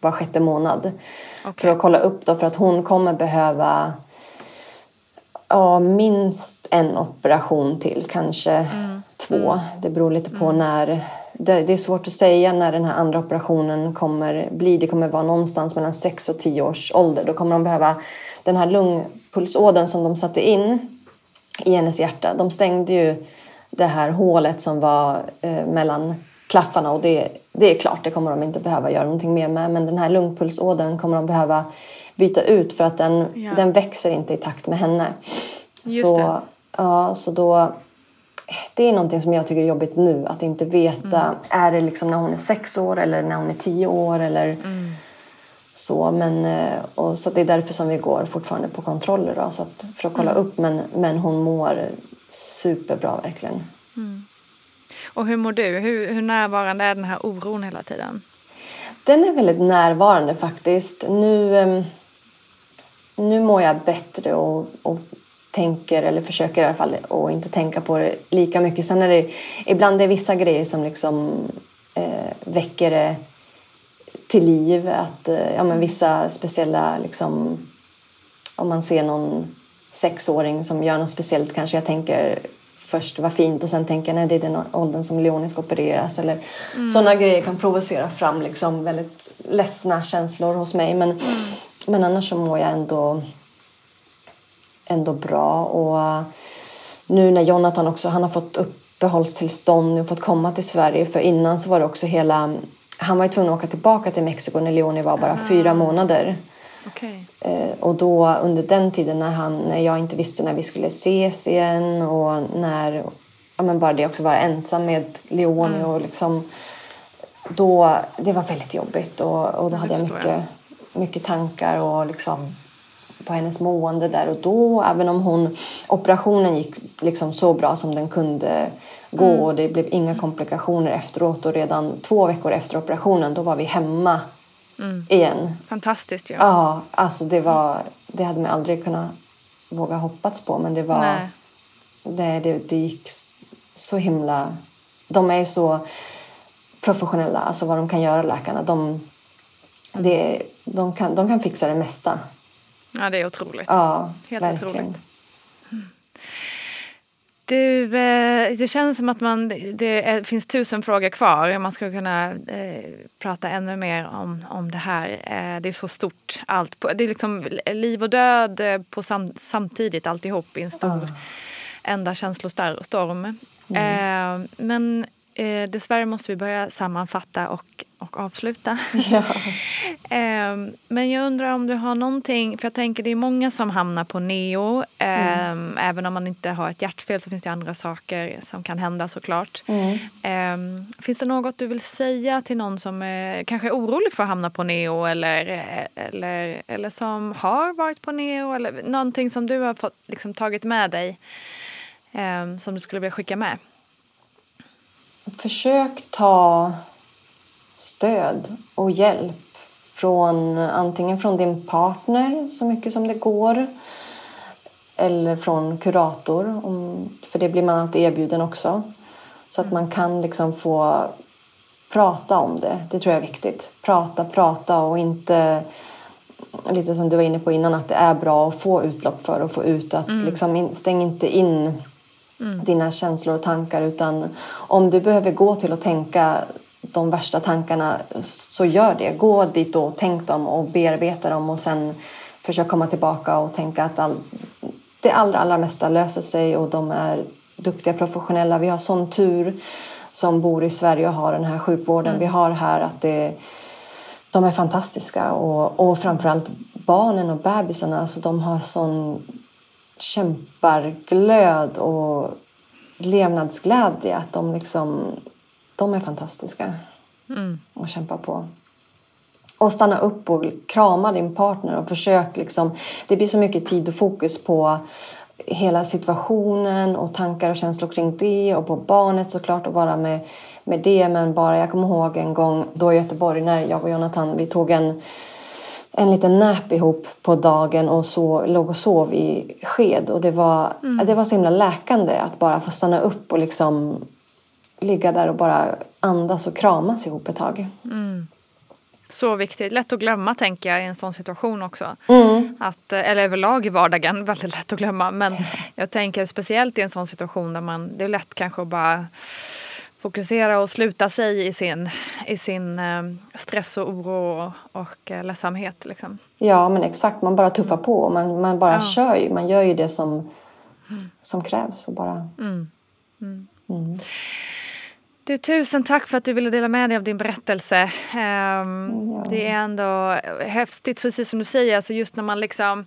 var sjätte månad. Okay. För att kolla upp då för att hon kommer behöva ja, minst en operation till, kanske mm. två. Mm. Det beror lite på mm. när. Det, det, är svårt att säga när den här andra operationen kommer bli. Det kommer vara någonstans mellan 6 och 10 års ålder. Då kommer de behöva den här lungpulsådern som de satte in i hennes hjärta. De stängde ju det här hålet som var eh, mellan klaffarna och det, det är klart, det kommer de inte behöva göra någonting mer med. Men den här lungpulsådern kommer de behöva byta ut för att den, ja. den växer inte i takt med henne. Just så, det. Ja, så då, det är någonting som jag tycker är jobbigt nu, att inte veta. Mm. Är det liksom när hon är sex år eller när hon är tio år? Eller mm. så, men, eh, och så det är därför som vi går fortfarande på kontroller då, så att, för att kolla mm. upp. Men, men hon mår superbra verkligen. Mm. Och hur mår du? Hur, hur närvarande är den här oron hela tiden? Den är väldigt närvarande faktiskt. Nu, ehm, nu mår jag bättre och, och tänker, eller försöker i alla fall, och inte tänka på det lika mycket. Sen är det ibland det är vissa grejer som liksom eh, väcker det till liv. Att, eh, ja, men vissa speciella, liksom, om man ser någon sexåring som gör något speciellt kanske jag tänker först var fint och sen tänker jag nej det är den åldern som Leonie ska opereras. Eller mm. Sådana grejer kan provocera fram liksom väldigt ledsna känslor hos mig. Men, mm. men annars så mår jag ändå, ändå bra. Och nu när Jonathan också, han har fått uppehållstillstånd och fått komma till Sverige. För innan så var det också hela, han var ju tvungen att åka tillbaka till Mexiko när Leonie var bara mm. fyra månader. Okay. Eh, och då under den tiden när, han, när jag inte visste när vi skulle ses igen och när ja, men bara det också vara ensam med Leonie mm. och liksom då, det var väldigt jobbigt och, och då hade jag mycket, jag. mycket tankar och liksom på hennes mående där och då. Även om hon, operationen gick liksom så bra som den kunde gå mm. och det blev inga komplikationer efteråt och redan två veckor efter operationen då var vi hemma mm. igen. Fantastiskt ju. Ja. ja, alltså det var, det hade man aldrig kunnat våga hoppats på men det var, det, det, det gick så himla... De är så professionella, alltså vad de kan göra läkarna. De, det, de, kan, de kan fixa det mesta. Ja, det är otroligt. Ja, Helt verkligen. otroligt. Du, eh, det känns som att man, det är, finns tusen frågor kvar. Man skulle kunna eh, prata ännu mer om, om det här. Eh, det är så stort allt. På, det är liksom liv och död eh, på sam, samtidigt alltihop i en stor Ja. enda känslostorm. Eh, men eh, dessvärre måste vi börja sammanfatta och, och avsluta. Ja. Ehm, men jag undrar om du har någonting, för jag tänker det är många som hamnar på neo. Ehm, Även om man inte har ett hjärtfel så finns det andra saker som kan hända såklart. Mm. Ehm, finns det något du vill säga till någon som är, kanske är orolig för att hamna på neo eller, eller, eller som har varit på neo eller någonting som du har fått, liksom, tagit med dig ehm, som du skulle vilja skicka med? Försök ta stöd och hjälp från antingen från din partner så mycket som det går eller från kurator, för det blir man alltid erbjuden också. Så att man kan liksom få prata om det. Det tror jag är viktigt. Prata, prata och inte lite som du var inne på innan att det är bra att få utlopp för och få ut att liksom in, stäng inte in dina känslor och tankar utan om du behöver gå till att tänka de värsta tankarna så gör det. Gå dit och tänk dem och bearbeta dem och sen försök komma tillbaka och tänka att all, det allra, allra mesta löser sig och de är duktiga professionella. Vi har sån tur som bor i Sverige och har den här sjukvården vi har här att det, de är fantastiska och, och framförallt barnen och bebisarna, alltså de har sån kämparglöd och levnadsglädje att de liksom, de är fantastiska och kämpa på. Och stanna upp och krama din partner och försök liksom, det blir så mycket tid och fokus på hela situationen och tankar och känslor kring det och på barnet såklart och vara med, med det men bara jag kommer ihåg en gång då i Göteborg när jag och Jonathan vi tog en en liten nap ihop på dagen och så låg och sov i sked. Och det var, det var så himla läkande att bara få stanna upp och liksom ligga där och bara andas och kramas ihop ett tag. Så viktigt. Lätt att glömma tänker jag i en sån situation också. Mm. Att, eh, eller överlag i vardagen, väldigt lätt att glömma. Men jag tänker speciellt i en sån situation där man, det är lätt kanske att bara fokusera och sluta sig i sin, i sin eh, stress och oro och, eh, ledsamhet. Liksom. Ja men exakt, man bara tuffar på. Man, man bara Ja. kör ju. Man gör ju det som, som krävs. Och bara, Du, tusen tack för att du ville dela med dig av din berättelse. Ehm, Det är ändå häftigt, precis som du säger, alltså just när man liksom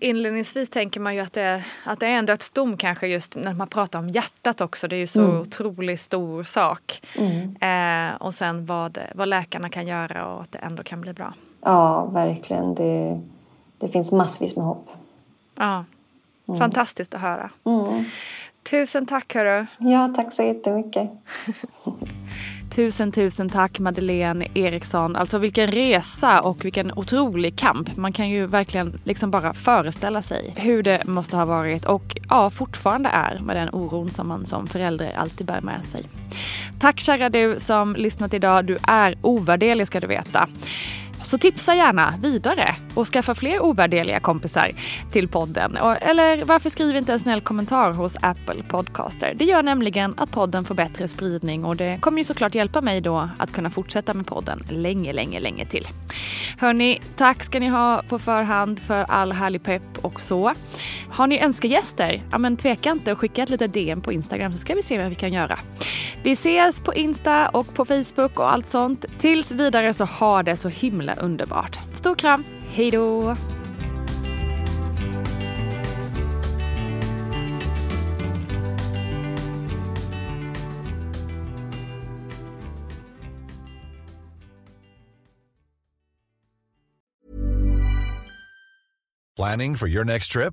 Inledningsvis tänker man ju att det, att det är en dödsdom kanske just när man pratar om hjärtat också. Det är ju så otroligt stor sak. Eh, och sen vad, vad läkarna kan göra och att det ändå kan bli bra. ja, verkligen. Det, det finns massvis med hopp. Ja, fantastiskt att höra. Mm. Tusen tack hörru. Ja, tack så jättemycket. Tusen, tusen tack Madeleine Eriksson. Alltså vilken resa och vilken otrolig kamp. Man kan ju verkligen liksom bara föreställa sig hur det måste ha varit och ja, fortfarande är med den oron som man som förälder alltid bär med sig. Tack kära du som lyssnat idag. Du är ovärderlig ska du veta. Så tipsa gärna vidare och skaffa fler ovärderliga kompisar till podden. Eller varför skriver inte en snäll kommentar hos Apple Podcaster? Det gör nämligen att podden får bättre spridning och det kommer ju såklart hjälpa mig då att kunna fortsätta med podden länge, länge, länge till. Hörni, tack ska ni ha på förhand för all härlig pepp och så. Har ni önskegäster? Ja men tveka inte och skicka ett litet DM på Instagram så ska vi se vad vi kan göra. Vi ses på Insta och på Facebook och allt sånt. Tills vidare så ha det så himla himla underbart. Stor kram, hej då! Planning for your next trip?